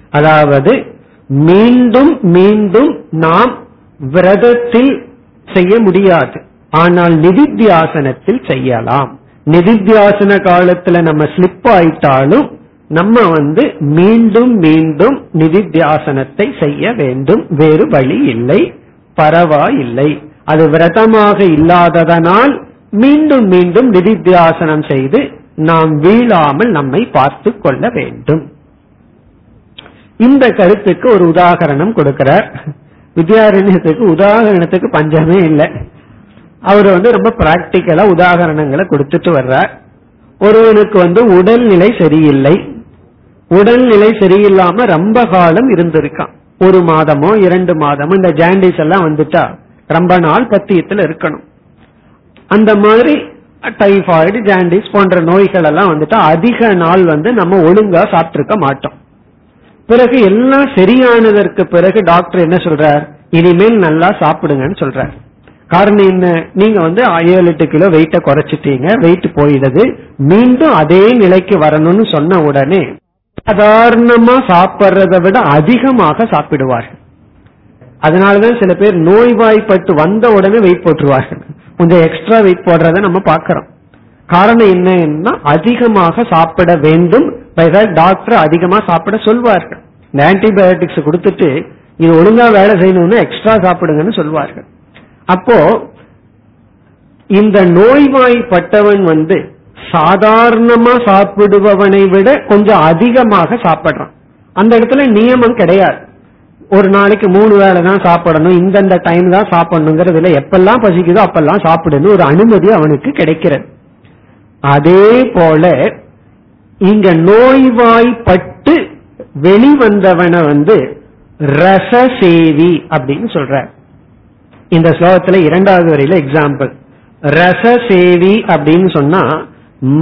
அதாவது மீண்டும் மீண்டும் நாம் விரதத்தில் செய்ய முடியாது. ஆனால் நிதித்தியாசனத்தில் செய்யலாம். நிதித்தியாசன காலத்துல நம்ம ஸ்லிப் ஆயிட்டாலும் நம்ம வந்து மீண்டும் மீண்டும் நிதித்தியாசனத்தை செய்ய வேண்டும். வேறு வழி இல்லை. பரவாயில்லை. அது விரதமாக இல்லாததனால் மீண்டும் மீண்டும் நிதித்தியாசனம் செய்து நாம் வீழாமல் நம்மை பார்த்து கொள்ள வேண்டும். இந்த கருத்துக்கு ஒரு உதாகரணம் கொடுக்கிறார். வித்யாரண்யத்துக்கு உதாகரணத்துக்கு பஞ்சமே இல்லை. அவர் வந்து ரொம்ப பிராக்டிக்கலா உதாகரணங்களை கொடுத்துட்டு வர்றார். ஒருவனுக்கு வந்து உடல்நிலை சரியில்லை. உடல்நிலை சரியில்லாம ரொம்ப காலம் இருந்திருக்கான். ஒரு மாதமோ இரண்டு மாதமோ இந்த ஜாண்டிஸ் எல்லாம் வந்துட்டா. ரொம்ப நாள் பத்தியத்துல இருக்கணும். அந்த மாதிரி டைஃபாய்டு ஜாண்டிஸ் போன்ற நோய்கள் எல்லாம் வந்துட்டு அதிக நாள் வந்து நம்ம ஒழுங்கா சாப்பிட்டிருக்க மாட்டோம். பிறகு எல்லாம் சரியானதற்கு பிறகு டாக்டர் என்ன சொல்றார்? இனிமேல் நல்லா சாப்பிடுங்கன்னு சொல்றார். காரணம் என்ன? நீங்க வந்து ஏழு எட்டு கிலோ வெயிட்ட குறைச்சிட்டீங்க வெயிட் போயிடுது. மீண்டும் அதே நிலைக்கு வரணும்னு சொன்ன உடனே சாதாரணமா சாப்பிட்றதை விட அதிகமாக சாப்பிடுவார்கள். அதனாலதான் சில பேர் நோய்வாய்ப்பட்டு வந்த உடனே வெயிட் போட்டுருவார்கள். கொஞ்சம் எக்ஸ்ட்ரா வெயிட் போடுறத நம்ம பாக்கிறோம் காரணம் என்னன்னா அதிகமாக சாப்பிட வேண்டும். டாக்டர் அதிகமா சாப்பிட சொல்வார்கள். இந்த ஆன்டிபயோட்டிக்ஸ் கொடுத்துட்டு இது ஒழுங்கா வேலை செய்யணும்னு எக்ஸ்ட்ரா சாப்பிடுங்கன்னு சொல்வார்கள். அப்போ இந்த நோய்வாய்ப்பட்டவன் வந்து சாதாரணமா சாப்பிடுபவனை விட கொஞ்சம் அதிகமாக சாப்பிடுறான். அந்த இடத்துல நியமம் கிடையாது. ஒரு நாளைக்கு மூணு வேளை தான் சாப்பிடணும். இந்தந்த டைம் தான் சாப்பிடணுங்கிறதுல எப்பெல்லாம் பசிக்குதோ அப்பெல்லாம் சாப்பிடணும். ஒரு அனுமதி அவனுக்கு கிடைக்கிறது. அதே போல இங்க நோய்வாய்ப்பட்டு வெளிவந்தவனை வந்து ரசசேவி அப்படின்னு சொல்ற இந்த ஸ்லோகத்துல இரண்டாவது வரையில எக்ஸாம்பிள் ரசசேவி அப்படின்னு சொன்னா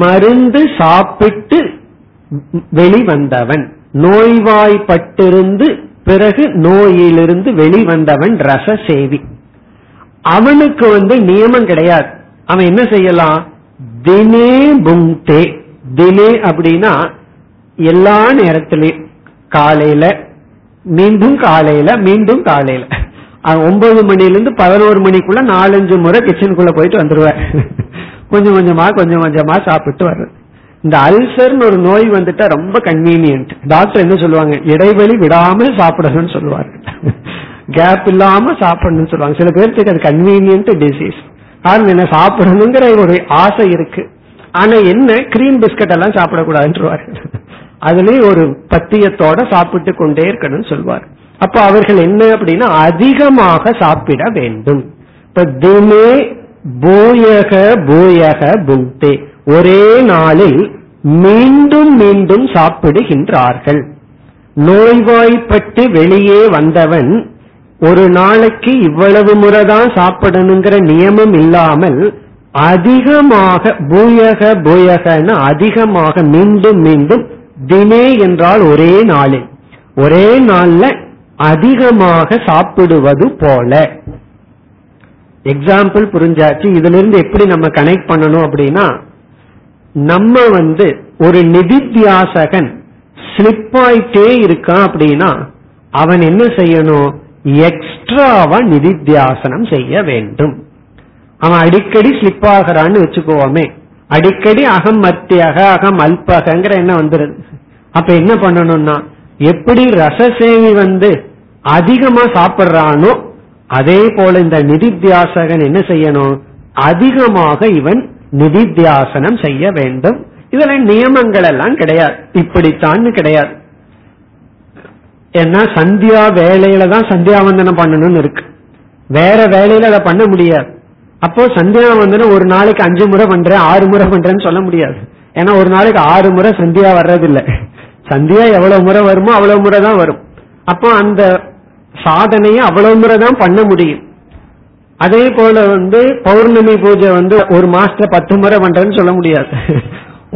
மருந்து சாப்பிட்டு வெளிவந்தவன். நோய்வாய்ப்பட்டிருந்து பிறகு நோயிலிருந்து வெளிவந்தவன் ரசசேவி அவனுக்கு வந்து நியமம் கிடையாது. அவன் என்ன செய்யலாம்? தினே புங்தே தினே அப்படின்னா எல்லா நேரத்திலையும் காலையில மீண்டும் காலையில மீண்டும் காலையில. ஒன்பது மணிலிருந்து பதினோரு மணிக்குள்ள நாலஞ்சு முறை கிச்சனுக்குள்ள போயிட்டு வந்துருவேன். கொஞ்சம் கொஞ்சமா கொஞ்சம் கொஞ்சமா சாப்பிட்டு வர்றது. இந்த அல்சர்னு ஒரு நோய் வந்துட்டா ரொம்ப கன்வீனியன்ட் டாக்டர் என்ன சொல்லுவாங்க? இடைவெளி விடாமல் சாப்பிடணும்னு சொல்லுவாங்க கேப் இல்லாம சாப்பிடணும்னு சொல்லுவாங்க. சில பேருக்கு அது கன்வீனியன்ட் டிசீஸ் காரணம் என்ன? சாப்பிடணுங்கிற ஒரு ஆசை இருக்கு. ஆனா என்ன? கிரீம் பிஸ்கட் எல்லாம் சாப்பிடக்கூடாதுன்றவாரு. அதுலயும் ஒரு பத்தியத்தோட சாப்பிட்டு கொண்டே இருக்கணும்னு சொல்வார் அப்ப அவர்கள் என்ன அப்படின்னா அதிகமாக சாப்பிட வேண்டும். இப்ப தினே பூயக பூயக புக்தே ஒரே நாளில் மீண்டும் மீண்டும் சாப்பிடுகின்றார்கள். நோய்வாய்ப்பட்டு வெளியே வந்தவன் ஒரு நாளைக்கு இவ்வளவு முறைதான் சாப்பிடணுங்கிற நியமம் இல்லாமல் அதிகமாக பூயக பூயகன்னு அதிகமாக மீண்டும் மீண்டும் தினே என்றால் ஒரே நாளில். ஒரே நாள்ல அதிகமாக சாப்பிடுவது போல. எக்ஸாம்பிள் புரிஞ்சாச்சு. இதுல இருந்து எப்படி நம்ம கனெக்ட் பண்ணணும் அப்படின்னா நம்ம வந்து ஒரு நிதித்தியாசகன் ஸ்லிப் ஆயிட்டே இருக்கான் அப்படின்னா அவன் என்ன செய்யணும்? எக்ஸ்ட்ராவா நிதித்தியாசனம் செய்ய வேண்டும். அவன் அடிக்கடி ஸ்லிப் ஆகிறான்னு வச்சுக்கோமே. அடிக்கடி அகம் மத்தியக அகம் அல்பகங்கிற என்ன வந்துருது அப்ப என்ன பண்ணணும்னா எப்படி ரசசேவி வந்து அதிகமா சாப்பிடுறானோ அதே போல இந்த நிதித்தியாசகன் என்ன செய்யணும்? அதிகமாக இவன் நிதித்தியாசனம் செய்ய வேண்டும். இதுல நியமங்கள் எல்லாம் கிடையாது. இப்படித்தான் கிடையாது. ஏன்னா சந்தியா வேலையில தான் சந்தியாவந்தனம் பண்ணணும்னு இருக்கு. வேற வேலையில அதை பண்ண முடியாது. அப்போ சந்தியாவந்தனம் ஒரு நாளைக்கு அஞ்சு முறை பண்றேன் ஆறு முறை பண்றேன்னு சொல்ல முடியாது. ஏன்னா ஒரு நாளைக்கு ஆறு முறை சந்தியா வர்றதில்லை. சந்தியா எவ்வளவு முறை வருமோ அவ்வளவு முறை தான் வரும். அப்போ அந்த சாதனையை அவ்வளவு முறை தான் பண்ண முடியும். அதே போல வந்து பௌர்ணமி பூஜை வந்து ஒரு மாசத்துல பத்து முறை பண்றேன்னு சொல்ல முடியாது.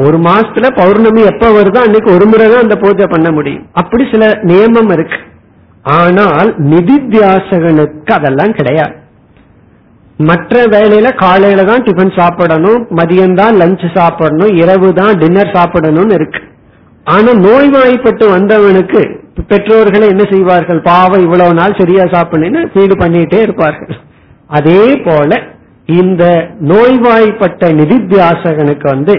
ஒரு மாசத்துல பௌர்ணமி எப்ப வருதோ அன்னைக்கு ஒரு முறை தான் அந்த பூஜை பண்ண முடியும். அப்படி சில நியமம் இருக்கு. ஆனால் நிதித்தியாசகனுக்கு அதெல்லாம் கிடையாது. மற்ற வேலையில காலையில தான் டிஃபன் சாப்பிடணும் மதியம் தான் லஞ்ச் சாப்பிடணும் இரவு தான் டின்னர் சாப்பிடணும்னு இருக்கு. ஆனா நோய்வாய்ப்பட்டு வந்தவனுக்கு பெற்றோர்களை என்ன செய்வார்கள்? பாவம் இவ்வளவு நாள் சரியா சாப்பிடணும்னு ஃபீடு பண்ணிட்டே இருப்பார்கள். அதே போல இந்த நோய்வாய்ப்பட்ட நிதித்தியாசகனுக்கு வந்து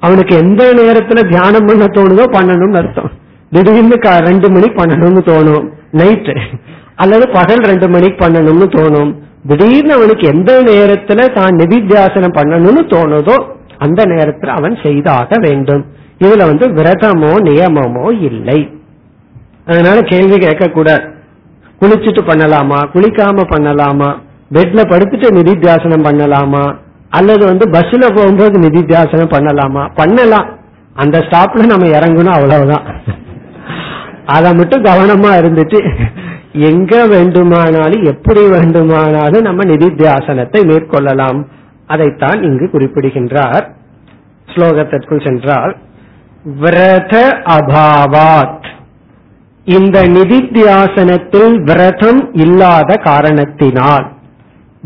அவனுக்கு எந்த நேரத்துல தியானம் பண்ண தோணுதோ பண்ணணும்னு அர்த்தம். திடீர்னு ரெண்டு மணிக்கு பண்ணணும்னு தோணும். நைட்டு. அல்லது பகல் ரெண்டு மணிக்கு பண்ணணும்னு தோணும். திடீர்னு அவனுக்கு எந்த நேரத்துல தான் நிதித்தியாசனம் பண்ணணும்னு தோணுதோ அந்த நேரத்துல அவன் செய்தாக வேண்டும். இதுல வந்து விரதமோ நியமமோ இல்லை. அதனால கேள்வி கேட்க கூடாது குளிச்சுட்டு பண்ணலாமா? குளிக்காம பண்ணலாமா? பெட்ல படுத்துட்டு நிதித்தியாசனம் பண்ணலாமா? அல்லது வந்து பஸ்ல போகும்போது நிதித்தியாசனம் பண்ணலாமா? பண்ணலாம். அந்த ஸ்டாப்ல நம்ம இறங்கணும் அவ்வளவுதான். அதை மட்டும் கவனமா இருந்துட்டு எங்க வேண்டுமானாலும் எப்படி வேண்டுமானாலும் நம்ம நிதித்தியாசனத்தை மேற்கொள்ளலாம். அதைத்தான் இங்கு குறிப்பிடுகின்றார். ஸ்லோகத்திற்குள் சென்றால் விரத அபாவாத். இந்த நிதித்தியாசனத்தில் விரதம் இல்லாத காரணத்தினால்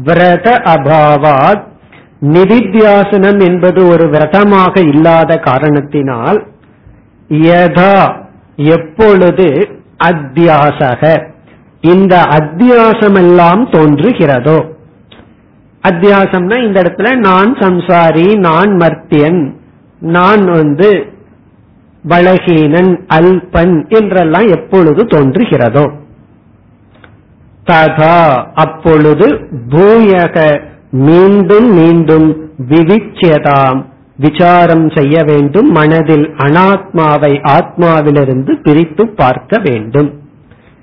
விரத அபாவாத். நிதித்தியாசனம் என்பது ஒரு விரதமாக இல்லாத காரணத்தினால் யதா எப்பொழுது அத்தியாசக. இந்த அத்தியாசமெல்லாம் தோன்றுகிறதோ. அத்தியாசம்னா இந்த இடத்துல நான் சம்சாரி நான் மர்த்தியன் நான் வந்து பலகீனன் அல்பன் என்றெல்லாம் எப்பொழுது தோன்றுகிறதோ. ததா. அப்பொழுது பூயக மீண்டும் மீண்டும் விவிச்சியதாம் விசாரம் செய்ய வேண்டும். மனதில் அனாத்மாவை ஆத்மாவிலிருந்து பிரித்து பார்க்க வேண்டும்.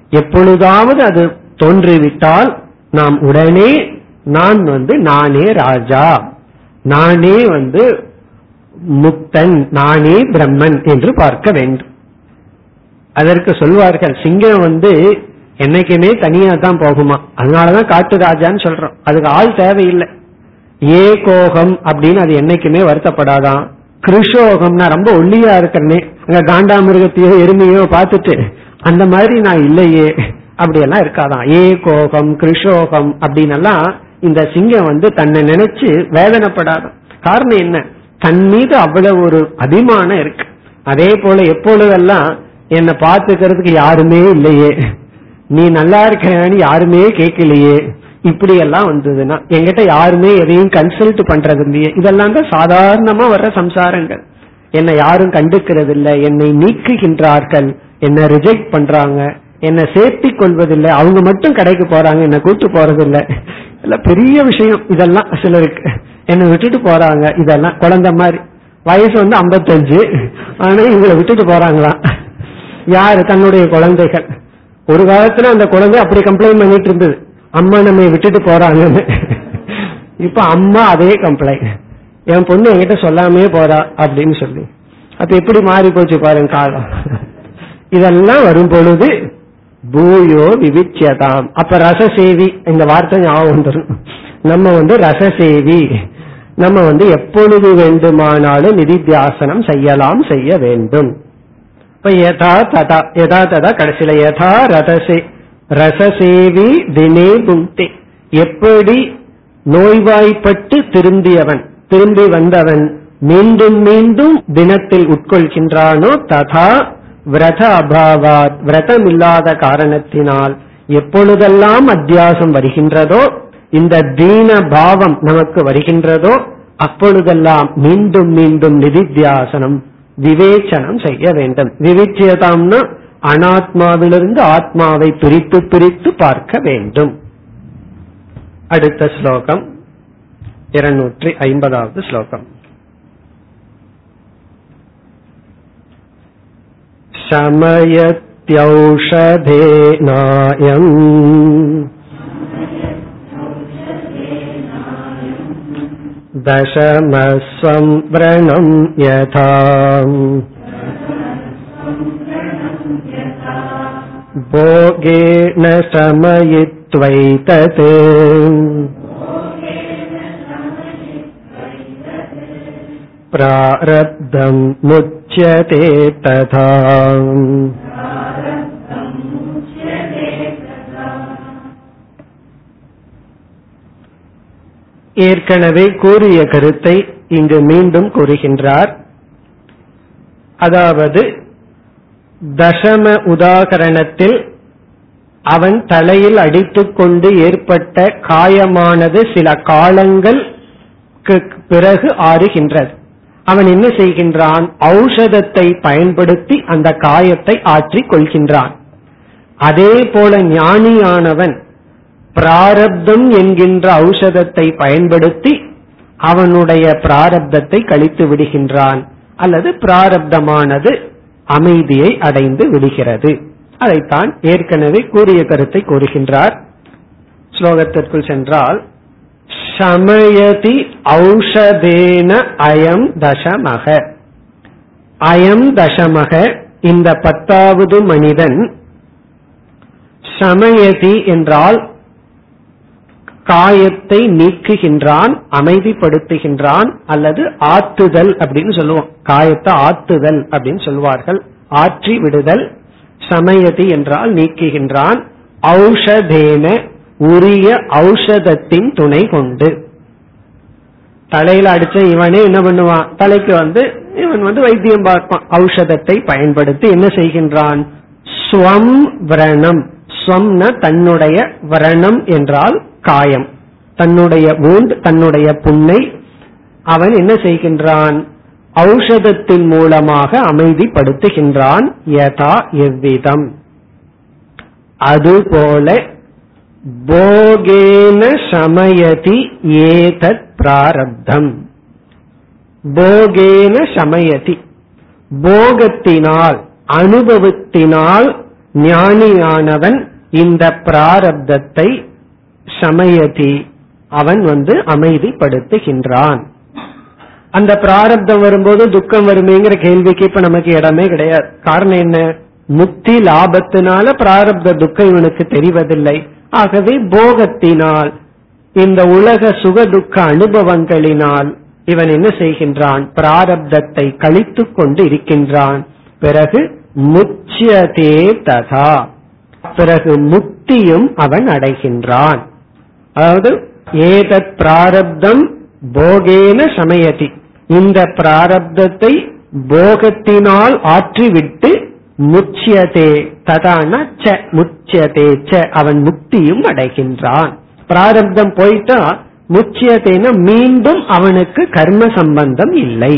எப்பொழுதாவது அது தோன்றிவிட்டால் நாம் உடனே நான் வந்து நானே ராஜா. நானே வந்து முக்தன். நானே பிரம்மன் என்று பார்க்க வேண்டும். அதற்கு சொல்வார்கள் சிங்கம் வந்து என்னைக்குமே தனியா தான் போகுமா? அதனாலதான் காட்டு ராஜான்னு சொல்றோம். அதுக்கு ஆள் தேவையில்லை. ஏ கோகம் அப்படின்னு அது என்னைக்குமே வருத்தப்படாதான். கிருஷோகம்னா ரொம்ப ஒல்லியா இருக்கிறனே. அங்க காண்டாமிருகத்தையோ எருமையோ பார்த்துட்டு அந்த மாதிரி நான் இல்லையே. அப்படியெல்லாம் இருக்காதான். ஏ கோகம் கிருஷோகம் அப்படின்னு இந்த சிங்கம் வந்து தன்னை நினைச்சு வேதனைப்படாதான் காரணம் என்ன? தன் மீது அவ்வளவு ஒரு அபிமானம் இருக்கு. அதே போல எப்பொழுதெல்லாம் என்னை பார்த்துக்கிறதுக்கு யாருமே இல்லையே. நீ நல்லா இருக்கிறான்னு யாருமே கேட்கலையே. இப்படி எல்லாம் வந்ததுன்னா எங்கிட்ட யாருமே எதையும் கன்சல்ட் பண்றது இல்லையே. இதெல்லாம் தான் சாதாரணமா வர்ற சம்சாரங்கள். என்னை யாரும் கண்டுக்கிறது இல்லை என்னை நீக்குகின்றார்கள். என்ன ரிஜெக்ட் பண்றாங்க. என்ன சேர்த்தி கொள்வதில்லை. அவங்க மட்டும் கடைக்கு போறாங்க. என்ன கூட்டு போறதில்லை. இல்லை பெரிய விஷயம். இதெல்லாம் சிலருக்கு என்ன விட்டுட்டு போறாங்க. இதெல்லாம் குழந்தை மாதிரி. வயசு வந்து ஐம்பத்தஞ்சு. ஆனா இவங்களை விட்டுட்டு போறாங்களாம். யாரு? தன்னுடைய குழந்தைகள். ஒரு காலத்துல அந்த குழந்தை அப்படி கம்ப்ளைண்ட் பண்ணிட்டு இருந்தது. அம்மா நம்ம விட்டுட்டு போறாங்கன்னு. இப்ப அம்மா அதே கம்ப்ளைண்ட் என் பொண்ணு என்கிட்ட சொல்லாமே போறா அப்படின்னு சொல்லி. அப்ப எப்படி மாறி போச்சு பாருங்க காலம். இதெல்லாம் வரும் பொழுது பூயோ விவிச்சியதாம் அப்ப ரசசேவி இந்த வார்த்தை ஞாபகம் வந்துடும் நம்ம வந்து ரசசேவி. நம்ம வந்து எப்பொழுது வேண்டுமானாலும் நிதித்தியாசனம் செய்யலாம் செய்ய வேண்டும். இப்ப யதா ததா யதா ததா கடைசியில யதா ரதசே. ரசசேவி தினே புக்தி எப்படி நோய்வாய்ப்பட்டு திரும்பியவன் திரும்பி வந்தவன் மீண்டும் மீண்டும் தினத்தில் உட்கொள்கின்றானோ ததா விரத அபாவாத் விரதம் இல்லாத காரணத்தினால் எப்பொழுதெல்லாம் அத்தியாசம் வருகின்றதோ இந்த தீன பாவம் நமக்கு வருகின்றதோ அப்பொழுதெல்லாம் மீண்டும் மீண்டும் நிதித்தியாசனம் விவேச்சனம் செய்ய வேண்டும் விவேச்சியதாம்னா அனாத்மாவிலிருந்து ஆத்மாவை பிரித்து பிரித்து பார்க்க வேண்டும் அடுத்த ஸ்லோகம் இருநூற்றி ஐம்பதாவது ஸ்லோகம் शमयत्यौषधेनायम् दशमस्वं व्रणं यथा भोगेन शमयित्वैतत् प्रारब्धं मुच्यते तथा ஏற்கனவே கூறிய கருத்தை இங்கு மீண்டும் கூறுகின்றார். அதாவது தசம உதாகரணத்தில் அவன் தலையில் அடித்துக்கொண்டு ஏற்பட்ட காயமானது சில காலங்களுக்கு பிறகு ஆறுகின்றது. அவன் என்ன செய்கின்றான்? ஔஷதத்தை பயன்படுத்தி அந்த காயத்தை ஆற்றிக் கொள்கின்றான். அதே போல ஞானியானவன் பிராரப்தம் என்கின்ற ஔஷதத்தை பயன்படுத்தி அவனுடைய பிராரப்தத்தை கழித்து விடுகின்றான். அல்லது பிராரப்தமானது அமைதியை அடைந்து விடுகிறது. அதைத்தான் ஏற்கனவே கூறிய கருத்தை கூறுகின்றார். ஸ்லோகத்திற்குள் சென்றால் சமயதி ஔஷதேன அயம் தசமக. அயம் தசமக இந்த பத்தாவது மனிதன் சமயதி என்றால் காயத்தை நீக்குகின்றான் அமைதிப்படுத்துகின்றான் அல்லது ஆத்துதல் அப்படின்னு சொல்லுவோம். காயத்தை ஆத்துதல் அப்படின்னு சொல்வார்கள். ஆற்றி விடுதல் சமயதி என்றால் நீக்குகின்றான். ஔஷதேன உரிய ஔஷதத்தின் துணை கொண்டு. தலையில அடிச்ச இவனே என்ன பண்ணுவான்? தலைக்கு வந்து இவன் வந்து வைத்தியம் பார்ப்பான். ஔஷதத்தை பயன்படுத்தி என்ன செய்கின்றான்? ஸ்வம் விரணம். ஸ்வம்ன தன்னுடைய விரணம் என்றால் காயம். தன்னுடைய வூண்ட் தன்னுடைய புண்ணை அவன் என்ன செய்கின்றான்? ஔஷதத்தின் மூலமாக அமைதிப்படுத்துகின்றான். யதா எவ்விதம்? அதுபோல போகேன சமயதி ஏதத் பிராரப்தம். போகேன சமயதி. போகத்தினால் அனுபவத்தினால் ஞானியானவன் இந்த பிராரப்தத்தை சமயதி அவன் வந்து அமைதிப்படுத்துகின்றான். அந்த பிராரப்தம் வரும்போது துக்கம் வருமேங்கிற கேள்விக்கு இப்ப நமக்கு இடமே கிடையாது. காரணம் என்ன? முக்தி லாபத்தினால பிராரப்த துக்கம் இவனுக்கு தெரிவதில்லை. ஆகவே போகத்தினால் இந்த உலக சுக துக்க அனுபவங்களினால் இவன் என்ன செய்கின்றான்? பிராரப்தத்தை கழித்துக் கொண்டு இருக்கின்றான். பிறகு முச்சியதே ததா. பிறகு முக்தியும் அவன் அடைகின்றான். அதாவது ஏதத் பிராரப்தம் போகேன சமயதி. இந்த பிராரப்தத்தை போகத்தினால் ஆற்றிவிட்டு முச்சியதே ததான ச முச்சியதே ச அவன் முக்தியும் அடைகின்றான். பிராரப்தம் போயிட்டா முச்சியதேன மீண்டும் அவனுக்கு கர்ம சம்பந்தம் இல்லை.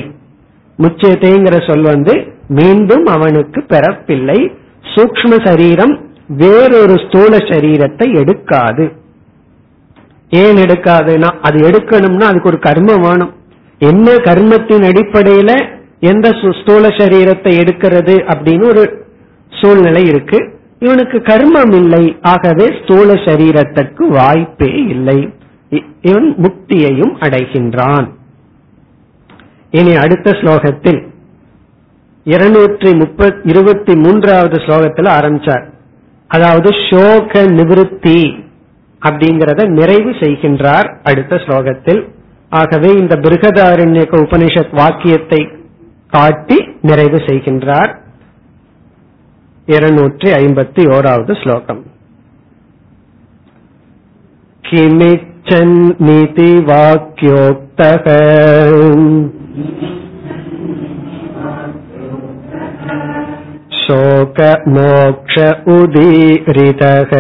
முச்சியத்தைங்கிற சொல் வந்து மீண்டும் அவனுக்கு பிறப்பில்லை. சூக்ம சரீரம் வேறொரு ஸ்தூல சரீரத்தை எடுக்காது. ஏன் எடுக்காதுன்னா அது எடுக்கணும்னா அதுக்கு ஒரு கர்மம் வேணும். என்ன கர்மத்தின் அடிப்படையில எந்த ஸ்தூல சரீரத்தை எடுக்கிறது அப்படின்னு ஒரு சூழ்நிலை இருக்கு. இவனுக்கு கர்மம் இல்லை. ஆகவே ஸ்தூல சரீரத்திற்கு வாய்ப்பே இல்லை. இவன் முக்தியையும் அடைகின்றான். இனி அடுத்த ஸ்லோகத்தில் இருநூற்றி முப்பத் இருபத்தி மூன்றாவது ஸ்லோகத்தில் ஆரம்பிச்சார். அதாவது சோக நிவிருத்தி. அப்படிங்கறத நிறைவு செய்கின்றார் அடுத்த ஸ்லோகத்தில் ஆகவே இந்த பிருகதாரண்யக உபனிஷத் வாக்கியத்தை காட்டி நிறைவு செய்கின்றார் இருநூற்றி ஐம்பத்தி ஓராவது ஸ்லோகம் கிமிச்சன்னிதி வாக்கியோக்தக शोकमोक्ष उदीरितः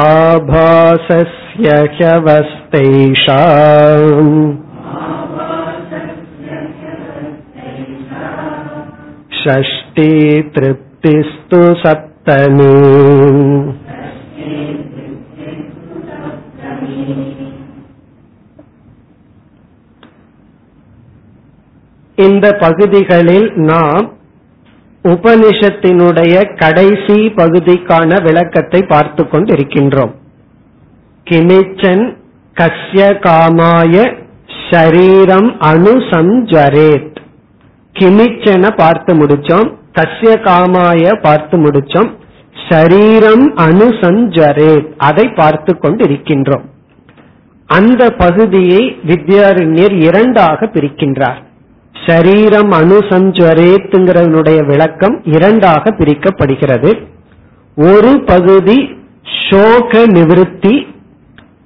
आभासस्य ह्यवस्तैषा षष्ठी तृप्तिस्तु सप्तमी இந்த பகுதிகளில் நாம் உபனிஷத்தினுடைய கடைசி பகுதிக்கான விளக்கத்தை பார்த்து கொண்டிருக்கின்றோம் கிமிச்சன் கஸ்ய காமாய ஷரீரம் அனுசஞ்சரேத். கிமிச்சன பார்த்து முடிச்சோம் கஸ்ய காமாய பார்த்து முடிச்சோம் ஷரீரம் அனுசஞ்சரேத். அதை பார்த்து கொண்டிருக்கின்றோம் அந்த பகுதியை வித்யாரண்யர் இரண்டாக பிரிக்கின்றார். ஷரீரம் அனுசஞ்சரேத்துங்கிறதனுடைய விளக்கம் இரண்டாக பிரிக்கப்படுகிறது. ஒரு பகுதி சோக நிவிருத்தி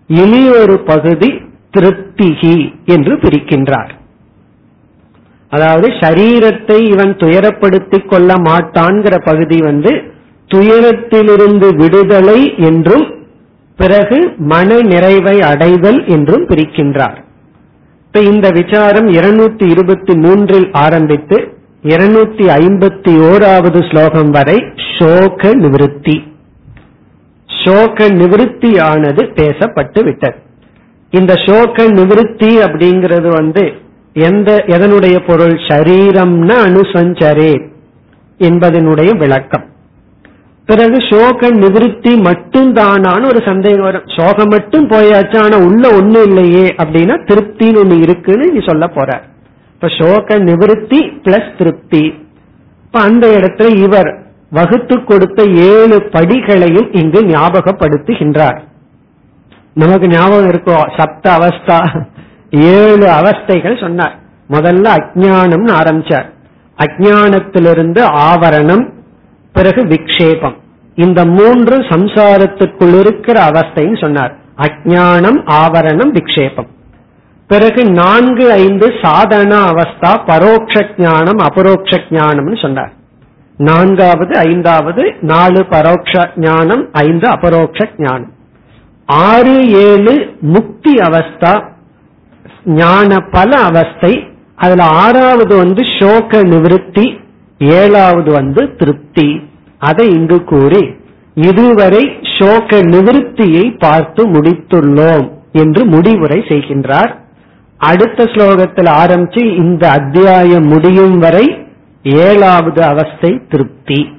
இனி ஒரு பகுதி திருப்திகி என்று பிரிக்கின்றார். அதாவது சரீரத்தை இவன் துயரப்படுத்திக் கொள்ள மாட்டான்கிற பகுதி வந்து துயரத்திலிருந்து விடுதலை என்றும் பிறகு மன நிறைவை அடைதல் என்றும் பிரிக்கின்றார். இப்ப இந்த விசாரம் இருநூத்தி இருபத்தி மூன்றில் ஆரம்பித்து இருநூத்தி ஐம்பத்தி ஓராவது ஸ்லோகம் வரை சோக நிவிருத்தி. சோக நிவிருத்தியானது பேசப்பட்டு விட்டது. இந்த சோக நிவிருத்தி அப்படிங்கிறது வந்து எந்த எதனுடைய பொருள்? சரீரம்னு அனுசஞ்சரே என்பதனுடைய விளக்கம். பிறகு சோக நிவிருத்தி மட்டும் தானான்னு ஒரு சந்தேகம் வரும். சோகம் மட்டும் போயாச்சு ஆனா உள்ள ஒண்ணு இல்லையே அப்படின்னா திருப்தின்னு ஒண்ணு இருக்குன்னு நீ சொல்ல போற. இப்ப சோக நிவிருத்தி பிளஸ் திருப்தி. இப்ப அந்த இடத்துல இவர் வகுத்து கொடுத்த ஏழு படிகளையும் இங்கு ஞாபகப்படுத்துகின்றார். நமக்கு ஞாபகம் இருக்கும் சப்த அவஸ்தா. ஏழு அவஸ்தைகள் சொன்னார். முதல்ல அஜானம்னு ஆரம்பிச்சார். அஜானத்திலிருந்து ஆவரணம் பிறகு விக்ஷேபம். இந்த மூன்று சம்சாரத்துக்குள் இருக்கிற அவஸ்தைன்னு சொன்னார். அஜானம் ஆவரணம் விக்ஷேபம். பிறகு நான்கு ஐந்து சாதன அவஸ்தா பரோட்ச ஞானம் அபரோக்ஷ ஞானம்னு சொன்னார். நான்காவது ஐந்தாவது நாலு பரோட்ச ஞானம் ஐந்து அபரோக்ஷ ஞானம். ஆறு ஏழு முக்தி அவஸ்தா ஞான பல அவஸ்தை அதுல ஆறாவது வந்து சோக நிவிருத்தி ஏழாவது வந்து திருப்தி. அதை இங்கு கூறி இதுவரை சோக நிவிருத்தியை பார்த்து முடித்துள்ளோம் என்று முடிவுரை செய்கின்றார். அடுத்த ஸ்லோகத்தில் ஆரம்பிச்சு இந்த அத்தியாயம் முடியும் வரை ஏழாவது அவஸ்தை திருப்தி.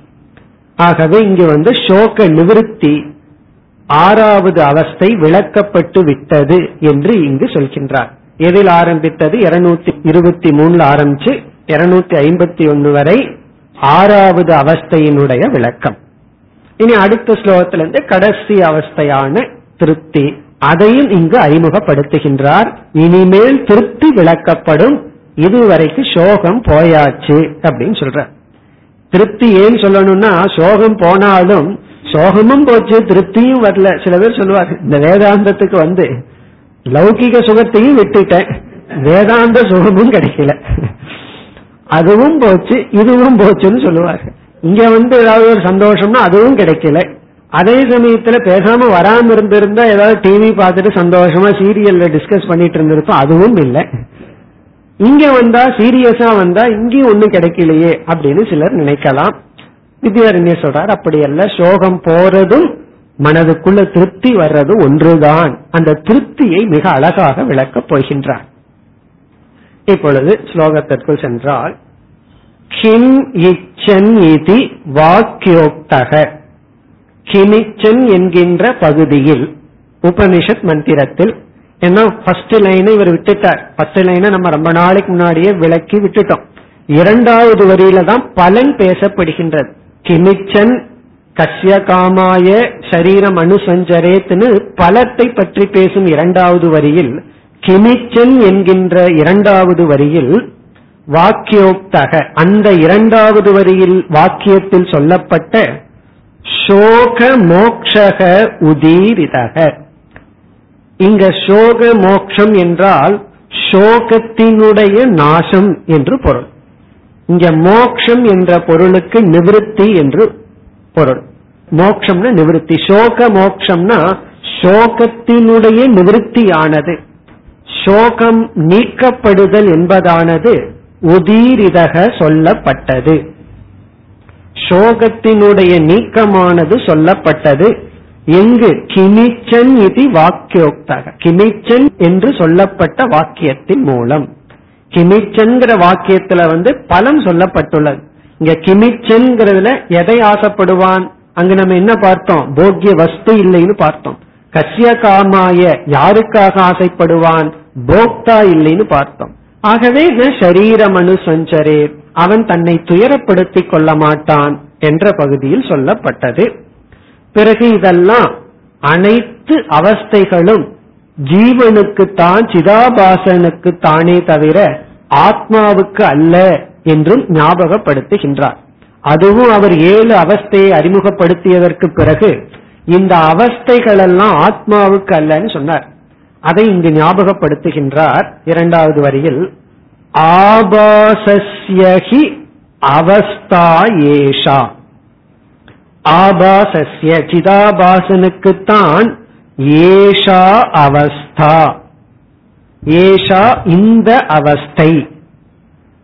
ஆகவே இங்கு வந்து சோக நிவிருத்தி ஆறாவது அவஸ்தை விளக்கப்பட்டு விட்டது என்று இங்கு சொல்கின்றார். எதில் ஆரம்பித்தது? இருநூத்தி இருபத்தி மூணுல ஆரம்பிச்சு இருநூத்தி ஐம்பத்தி ஒன்னு வரை ஆறாவது அவஸ்தையினுடைய விளக்கம். இனி அடுத்த ஸ்லோகத்திலிருந்து கடைசி அவஸ்தையான திருப்தி. அதையும் இங்கு அறிமுகப்படுத்துகின்றார். இனிமேல் திருப்தி விளக்கப்படும். இதுவரைக்கு சோகம் போயாச்சு அப்படின்னு சொல்ற திருப்தி ஏன் சொல்லணும்னா சோகம் போனாலும் சோகமும் போச்சு திருப்தியும் வரல. சில பேர் சொல்லுவாங்க இந்த வேதாந்தத்துக்கு வந்து லௌகிக சுகத்தையும் விட்டுட்டேன். வேதாந்த சுகமும் கிடைக்கல. அதுவும் போச்சு இதுவும் போச்சுன்னு சொல்லுவாங்க இங்க வந்து ஏதாவது ஒரு சந்தோஷம்னா அதுவும் கிடைக்கல. அதே சமயத்துல பேசாம வராம இருந்திருந்தா ஏதாவது டிவி பார்த்துட்டு சந்தோஷமா சீரியல்ல டிஸ்கஸ் பண்ணிட்டு இருந்திருப்போம். அதுவும் இல்லை. இங்க வந்தா சீரியஸா வந்தா இங்கேயும் ஒண்ணும் கிடைக்கலையே அப்படின்னு சிலர் நினைக்கலாம். வித்யாரண்யர் சொல்றார் அப்படி அல்ல சோகம் போறதும் மனதுக்குள்ள திருப்தி வர்றதும் ஒன்றுதான். அந்த திருப்தியை மிக அழகாக விளக்கப் போகின்றார். இப்பொழுது ஸ்லோகத்திற்குள் சென்றால் கிம் இச்சன் இதி வாக்கியோக்தக. கிமிச்சன் என்கின்ற பகுதியில் உபனிஷத் மந்திரத்தில் ஏன்னா ஃபர்ஸ்ட் லைனை இவர் விட்டுட்டார். ஃபர்ஸ்ட் லைனை நம்ம ரொம்ப நாளைக்கு முன்னாடியே விளக்கி விட்டுட்டோம். இரண்டாவது வரியில தான் பலன் பேசப்படுகின்றது. கிமிச்சன் கஷ்ய காமாய சரீரம் அனுசஞ்சரேத்னு பலத்தை பற்றி பேசும் இரண்டாவது வரியில் கிமிச்சன் என்கின்ற இரண்டாவது வரியில் வாக்கியோக்தக அந்த இரண்டாவது வரியில் வாக்கியத்தில் சொல்லப்பட்ட சோக மோக்ஷக உதீரிதக. இங்க சோக மோக்ஷம் என்றால் சோகத்தினுடைய நாசம் என்று பொருள். இங்க மோக்ஷம் என்ற பொருளுக்கு நிவிருத்தி என்று பொருள். மோக்ஷம்னா நிவிருத்தி. சோக மோக்ஷம்னா சோகத்தினுடைய நிவிருத்தியானது. சோகம் நீக்கப்படுதல் என்பதானது உதீரிதக சொல்லப்பட்டது. சோகத்தினுடைய நீக்கமானது சொல்லப்பட்டது. எங்கு? கிமிச்சன் இது வாக்கியோக்தக. கிமிச்சன் என்று சொல்லப்பட்ட வாக்கியத்தின் மூலம். கிமிச்சன்கிற வாக்கியத்துல வந்து பலம் சொல்லப்பட்டுள்ளது. இங்க கிமிச்சன்கிறதுல எதை ஆசைப்படுவான்? அங்க நம்ம என்ன பார்த்தோம்? போக்கிய வஸ்து இல்லைன்னு பார்த்தோம். கசிய காமாய யாருக்காக ஆசைப்படுவான்? போக்தா இல்லைன்னு பார்த்தோம். ஆகவே சரீரம் அனுசஞ்சரே அவன் தன்னை துயரப்படுத்திக் கொள்ள மாட்டான் என்ற பகுதியில் சொல்லப்பட்டது. பிறகு இதெல்லாம் அனைத்து அவஸ்தைகளும் ஜீவனுக்கு தான் சிதாபாசனுக்கு தானே தவிர ஆத்மாவுக்கு அல்ல என்றும் ஞாபகப்படுத்துகின்றார். அதுவும் அவர் ஏழு அவஸ்தையை அறிமுகப்படுத்தியதற்கு பிறகு இந்த அவஸ்தைகள் எல்லாம் ஆத்மாவுக்கு அல்லன்னு சொன்னார். அதை இங்கு ஞாபகப்படுத்துகின்றார் இரண்டாவது வரியில் ஆபாசஸ்யஹி அவஸ்தா ஏஷா. ஆபாசஸ்ய சிதாபாசனுக்குத்தான் ஏஷா அவஸ்தா. ஏஷா இந்த அவஸ்தை.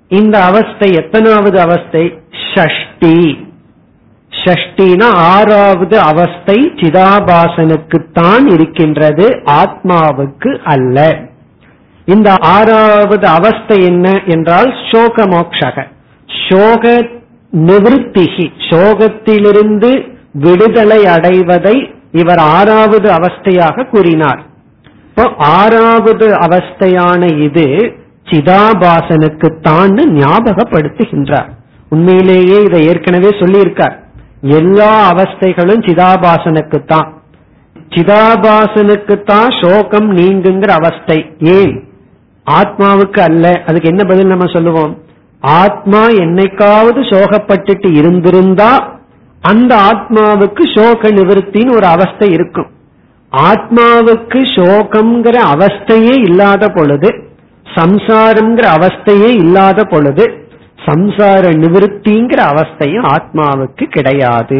இந்த அவஸ்தை எத்தனாவது அவஸ்தை? ஷஷ்டி. ஷஷ்டினா ஆறாவது அவஸ்தை சிதாபாசனுக்குத்தான் இருக்கின்றது ஆத்மாவுக்கு அல்ல. இந்த ஆறாவது அவஸ்தை என்ன என்றால் சோக மோக்ஷக சோக நிவத்திகி சோகத்திலிருந்து விடுதலை அடைவதை இவர் ஆறாவது அவஸ்தையாக கூறினார். இப்போ ஆறாவது அவஸ்தையான இது சிதாபாசனுக்கு தான் ஞாபகப்படுத்துகின்றார். உண்மையிலேயே இதை ஏற்கனவே சொல்லியிருக்கார். எல்லா அவஸ்தைகளும் சிதாபாசனுக்குத்தான். சிதாபாசனுக்குத்தான் சோகம் நீங்குங்கிற அவஸ்தை. ஏன்? ஆத்மாவுக்கு அல்ல. அதுக்கு என்ன பதில் நம்ம சொல்லுவோம்? ஆத்மா என்னைக்காவது சோகப்பட்டுட்டு இருந்திருந்தா அந்த ஆத்மாவுக்கு சோக நிவர்த்தின்னு ஒரு அவஸ்தை இருக்கும். ஆத்மாவுக்கு சோகம்ங்கிற அவஸ்தையே இல்லாத பொழுது சம்சாரம்ங்கிற அவஸ்தையே இல்லாத பொழுது சம்சார நிவர்த்திங்கிற அவஸ்தையும் ஆத்மாவுக்கு கிடையாது.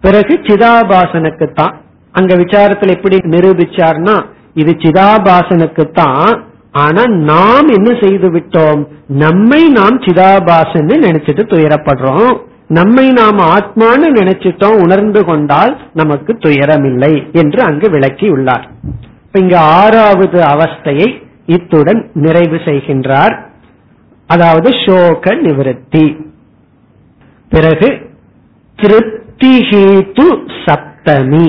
பிறகு சிதாபாசனுக்குத்தான் அங்க விசாரத்தில் எப்படி நிரூபிச்சார்னா இது சிதாபாசனுக்கு தான் ஆனா நாம் என்ன செய்து விட்டோம்? நம்மை நாம் சிதாபாசன்னு நினைச்சிட்டு துயரப்படுறோம். நம்மை நாம் ஆத்மான்னு நினைச்சிட்டோம் உணர்ந்து கொண்டால் நமக்கு துயரம் இல்லை என்று அங்கு விளக்கி உள்ளார் இங்க ஆறாவது அவஸ்தையை இத்துடன் நிறைவு செய்கின்றார். அதாவது சோக நிவர்த்தி. பிறகு திருப்திஹீது சப்தமி.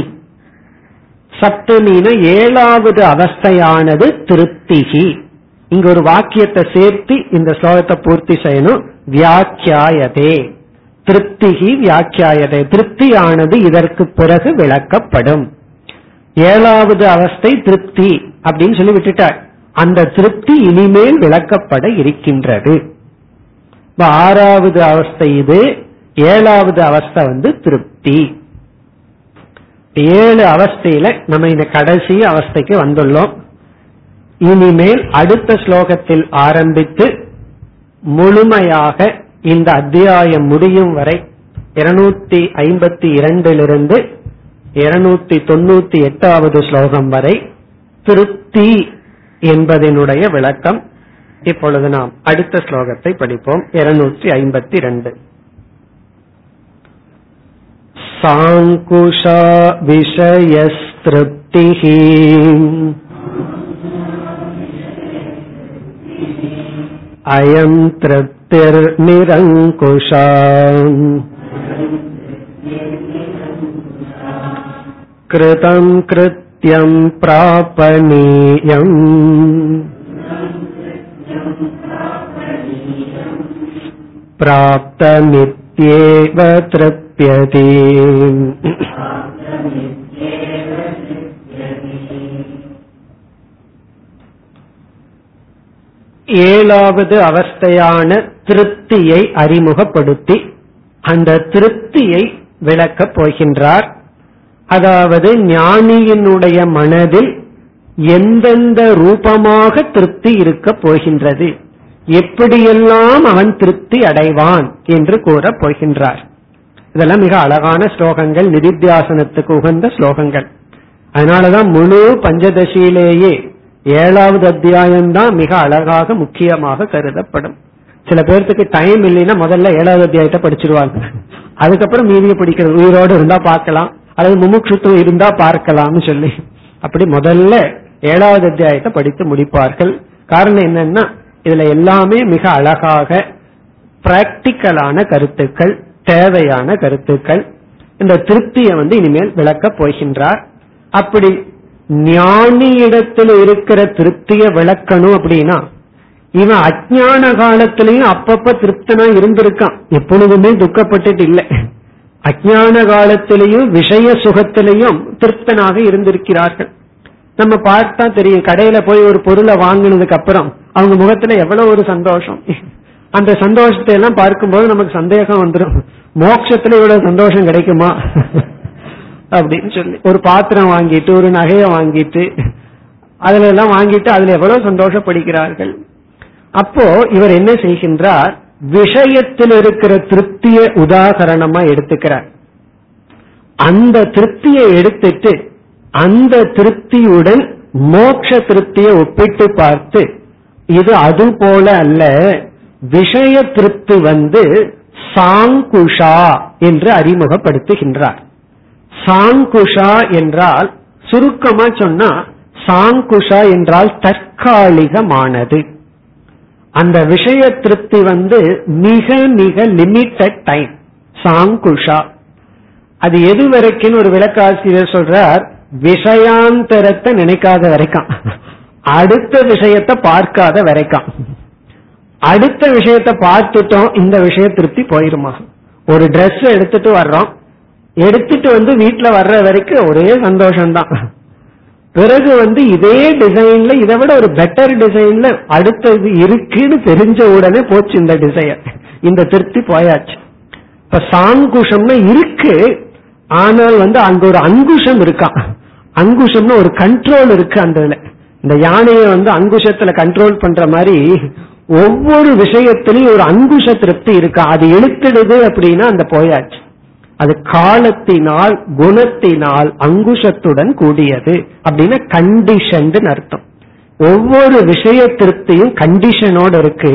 சப்தமின ஏழாவது அவஸ்தையானது திருப்திகி இங்க ஒரு வாக்கியத்தை சேர்த்து இந்த ஸ்லோகத்தை பூர்த்தி செய்யணும். வியாக்கியாயதே. திருப்திகி வியாக்கியாயதே. திருப்தியானது இதற்கு பிறகு விளக்கப்படும். ஏழாவது அவஸ்தை திருப்தி அப்படின்னு சொல்லி விட்டுட்டார். அந்த திருப்தி இனிமேல் விளக்கப்பட இருக்கின்றது. ஆறாவது அவஸ்தை இது ஏழாவது அவஸ்தை வந்து திருப்தி. ஏழு அவஸ்தையில நம்ம இந்த கடைசி அவஸ்தைக்கு வந்துள்ளோம். இனிமேல் அடுத்த ஸ்லோகத்தில் ஆரம்பித்து முழுமையாக இந்த அத்தியாயம் முடியும் வரை இருநூத்தி ஐம்பத்தி இரண்டிலிருந்து இருநூத்தி தொண்ணூத்தி எட்டாவது ஸ்லோகம் வரை திருப்தி என்பதனுடைய விளக்கம் இப்பொழுது நாம் அடுத்த ஸ்லோகத்தை படிப்போம் இருநூற்றி ஐம்பத்தி ரெண்டு साङ्कुशा विषयस्तृप्तिः अयम् तृप्तिर्निरङ्कुशा कृतम् कृत्यम् प्रापणीयम् प्राप्तमित्येव तृप्यते ஏழாவது அவஸ்தையான திருப்தியை அறிமுகப்படுத்தி அந்த திருப்தியை விளக்கப் போகின்றார் அதாவது ஞானியினுடைய மனதில் எந்தெந்த ரூபமாக திருப்தி இருக்கப் போகின்றது? எப்படியெல்லாம் அவன் திருப்தி அடைவான் என்று கூறப் போகின்றார். இதெல்லாம் மிக அழகான ஸ்லோகங்கள் நிதித்தியாசனத்துக்கு உகந்த ஸ்லோகங்கள். அதனாலதான் முழு பஞ்சதசியிலேயே ஏழாவது அத்தியாயம்தான் மிக அழகாக முக்கியமாக கருதப்படும். சில பேர்த்துக்கு டைம் இல்லைன்னா முதல்ல ஏழாவது அத்தியாயத்தை படிச்சிருவாங்க. அதுக்கப்புறம் மீதியை படிக்கிறது. உயிரோடு இருந்தா பார்க்கலாம். அல்லது முமுட்சுத்துவம் இருந்தா பார்க்கலாம்னு சொல்லி. அப்படி முதல்ல ஏழாவது அத்தியாயத்தை படித்து முடிப்பார்கள். காரணம் என்னன்னா இதுல எல்லாமே மிக அழகாக பிராக்டிக்கலான கருத்துக்கள் தேவையான கருத்துக்கள். இந்த திருப்தியை வந்து இனிமேல் விளக்கப் போகின்றார். அப்படி ஞானியிடத்தில் இருக்கிற திருப்தியை விளக்கணும் அப்படின்னா இவன் அஜான காலத்திலையும் அப்பப்ப திருப்தனா இருந்திருக்கான். எப்பொழுதுமே துக்கப்பட்டுட்டு இல்லை. அஜான காலத்திலையும் விஷய சுகத்திலையும் திருப்தனாக இருந்திருக்கிறார்கள். நம்ம பார்த்தா தெரியும் கடையில போய் ஒரு பொருளை வாங்கினதுக்கு அப்புறம் அவங்க முகத்துல எவ்வளவு ஒரு சந்தோஷம். அந்த சந்தோஷத்தை எல்லாம் பார்க்கும்போது நமக்கு சந்தேகம் வந்துடும் மோட்சத்துல இவ்வளவு சந்தோஷம் கிடைக்குமா? அப்படின்னு சொல்லி ஒரு பாத்திரம் வாங்கிட்டு ஒரு நகையை வாங்கிட்டு அதுல எல்லாம் வாங்கிட்டு அதுல எவ்வளவு சந்தோஷப்படுகிறார்கள். அப்போ இவர் என்ன செய்கின்றார்? விஷயத்தில் இருக்கிற திருப்தியை உதாகரணமா எடுத்துக்கிறார். அந்த திருப்தியை எடுத்துட்டு அந்த திருப்தியுடன் மோட்ச திருப்தியை ஒப்பிட்டு பார்த்து இது அது போல அல்ல விஷய திருப்தி வந்து சாங்குஷா என்று அறிமுகப்படுத்துகின்றார். சாங்குஷா என்றால் சுருக்கமா சொன்னா சாங்குஷா என்றால் தற்காலிகமானது. அந்த விஷய திருப்தி வந்து மிக மிக லிமிட்டட் டைம் சாங்குஷா. அது எது வரைக்கும் ஒரு விளக்காசிரியர் சொல்றார் விஷயாந்தரத்தை நினைக்காத வரைக்கும். அடுத்த விஷயத்தை பார்க்காத வரைக்கும். அடுத்த விஷயத்த பார்த்துட்டோம் இந்த விஷய திருப்தி போயிருமா? ஒரு ட்ரெஸ் எடுத்துட்டு வர்றோம். எடுத்துட்டு வந்து வீட்டுல வர்ற வரைக்கும் ஒரே சந்தோஷம்தான். பிறகு வந்து இதே டிசைன்ல இதை விட ஒரு பெட்டர் டிசைன்ல அடுத்தது இருக்குன்னு தெரிஞ்ச உடனே போச்சு இந்த டிசைன் இந்த திருப்தி போயாச்சு. இப்ப சாங்குஷம்னா இருக்கு ஆனால் வந்து அங்க ஒரு அங்குஷம் இருக்கா? அங்குஷம்னு ஒரு கண்ட்ரோல் இருக்கு அந்த இந்த யானையை வந்து அங்குஷத்துல கண்ட்ரோல் பண்ற மாதிரி ஒவ்வொரு விஷயத்திலையும் ஒரு அங்குஷ திருப்தி இருக்கா? அது இழுத்துடுது அப்படின்னா அந்த போயாச்சு. அது காலத்தினால் குணத்தினால் அங்குஷத்துடன் கூடியது. அப்படின்னா கண்டிஷன் அர்த்தம். ஒவ்வொரு விஷயத்திருப்தியும் கண்டிஷனோட இருக்கு.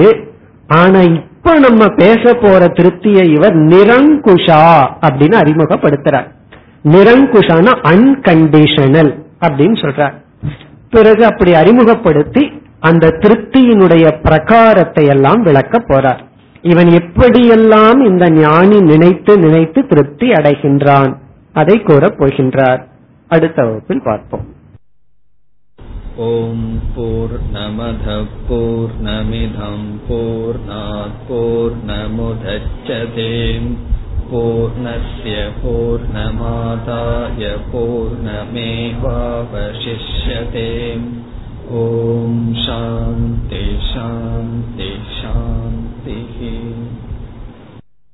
ஆனா இப்ப நம்ம பேச போற திருப்தியை இவர் நிரங்குஷா அப்படின்னு அறிமுகப்படுத்துறார். நிரங்குஷான அன்கண்டிஷனல் அப்படின்னு சொல்றார். பிறகு அப்படி அறிமுகப்படுத்தி அந்த திருப்தியினுடைய பிரகாரத்தை எல்லாம் விளக்க போறார். இவன் எப்படியெல்லாம் இந்த ஞானி நினைத்து நினைத்து திருப்தி அடைகின்றான் அதை கூறப் போகின்றார் அடுத்த வகுப்பில் பார்ப்போம் ॐ पूर्णमधः पूर्णमिधम् पूर्णात् पूर्णमुदच्छते पूर्णस्य पूर्णमादाय पूर्णमेवावशिष्यते ॐ शान्ति शान्ति ربه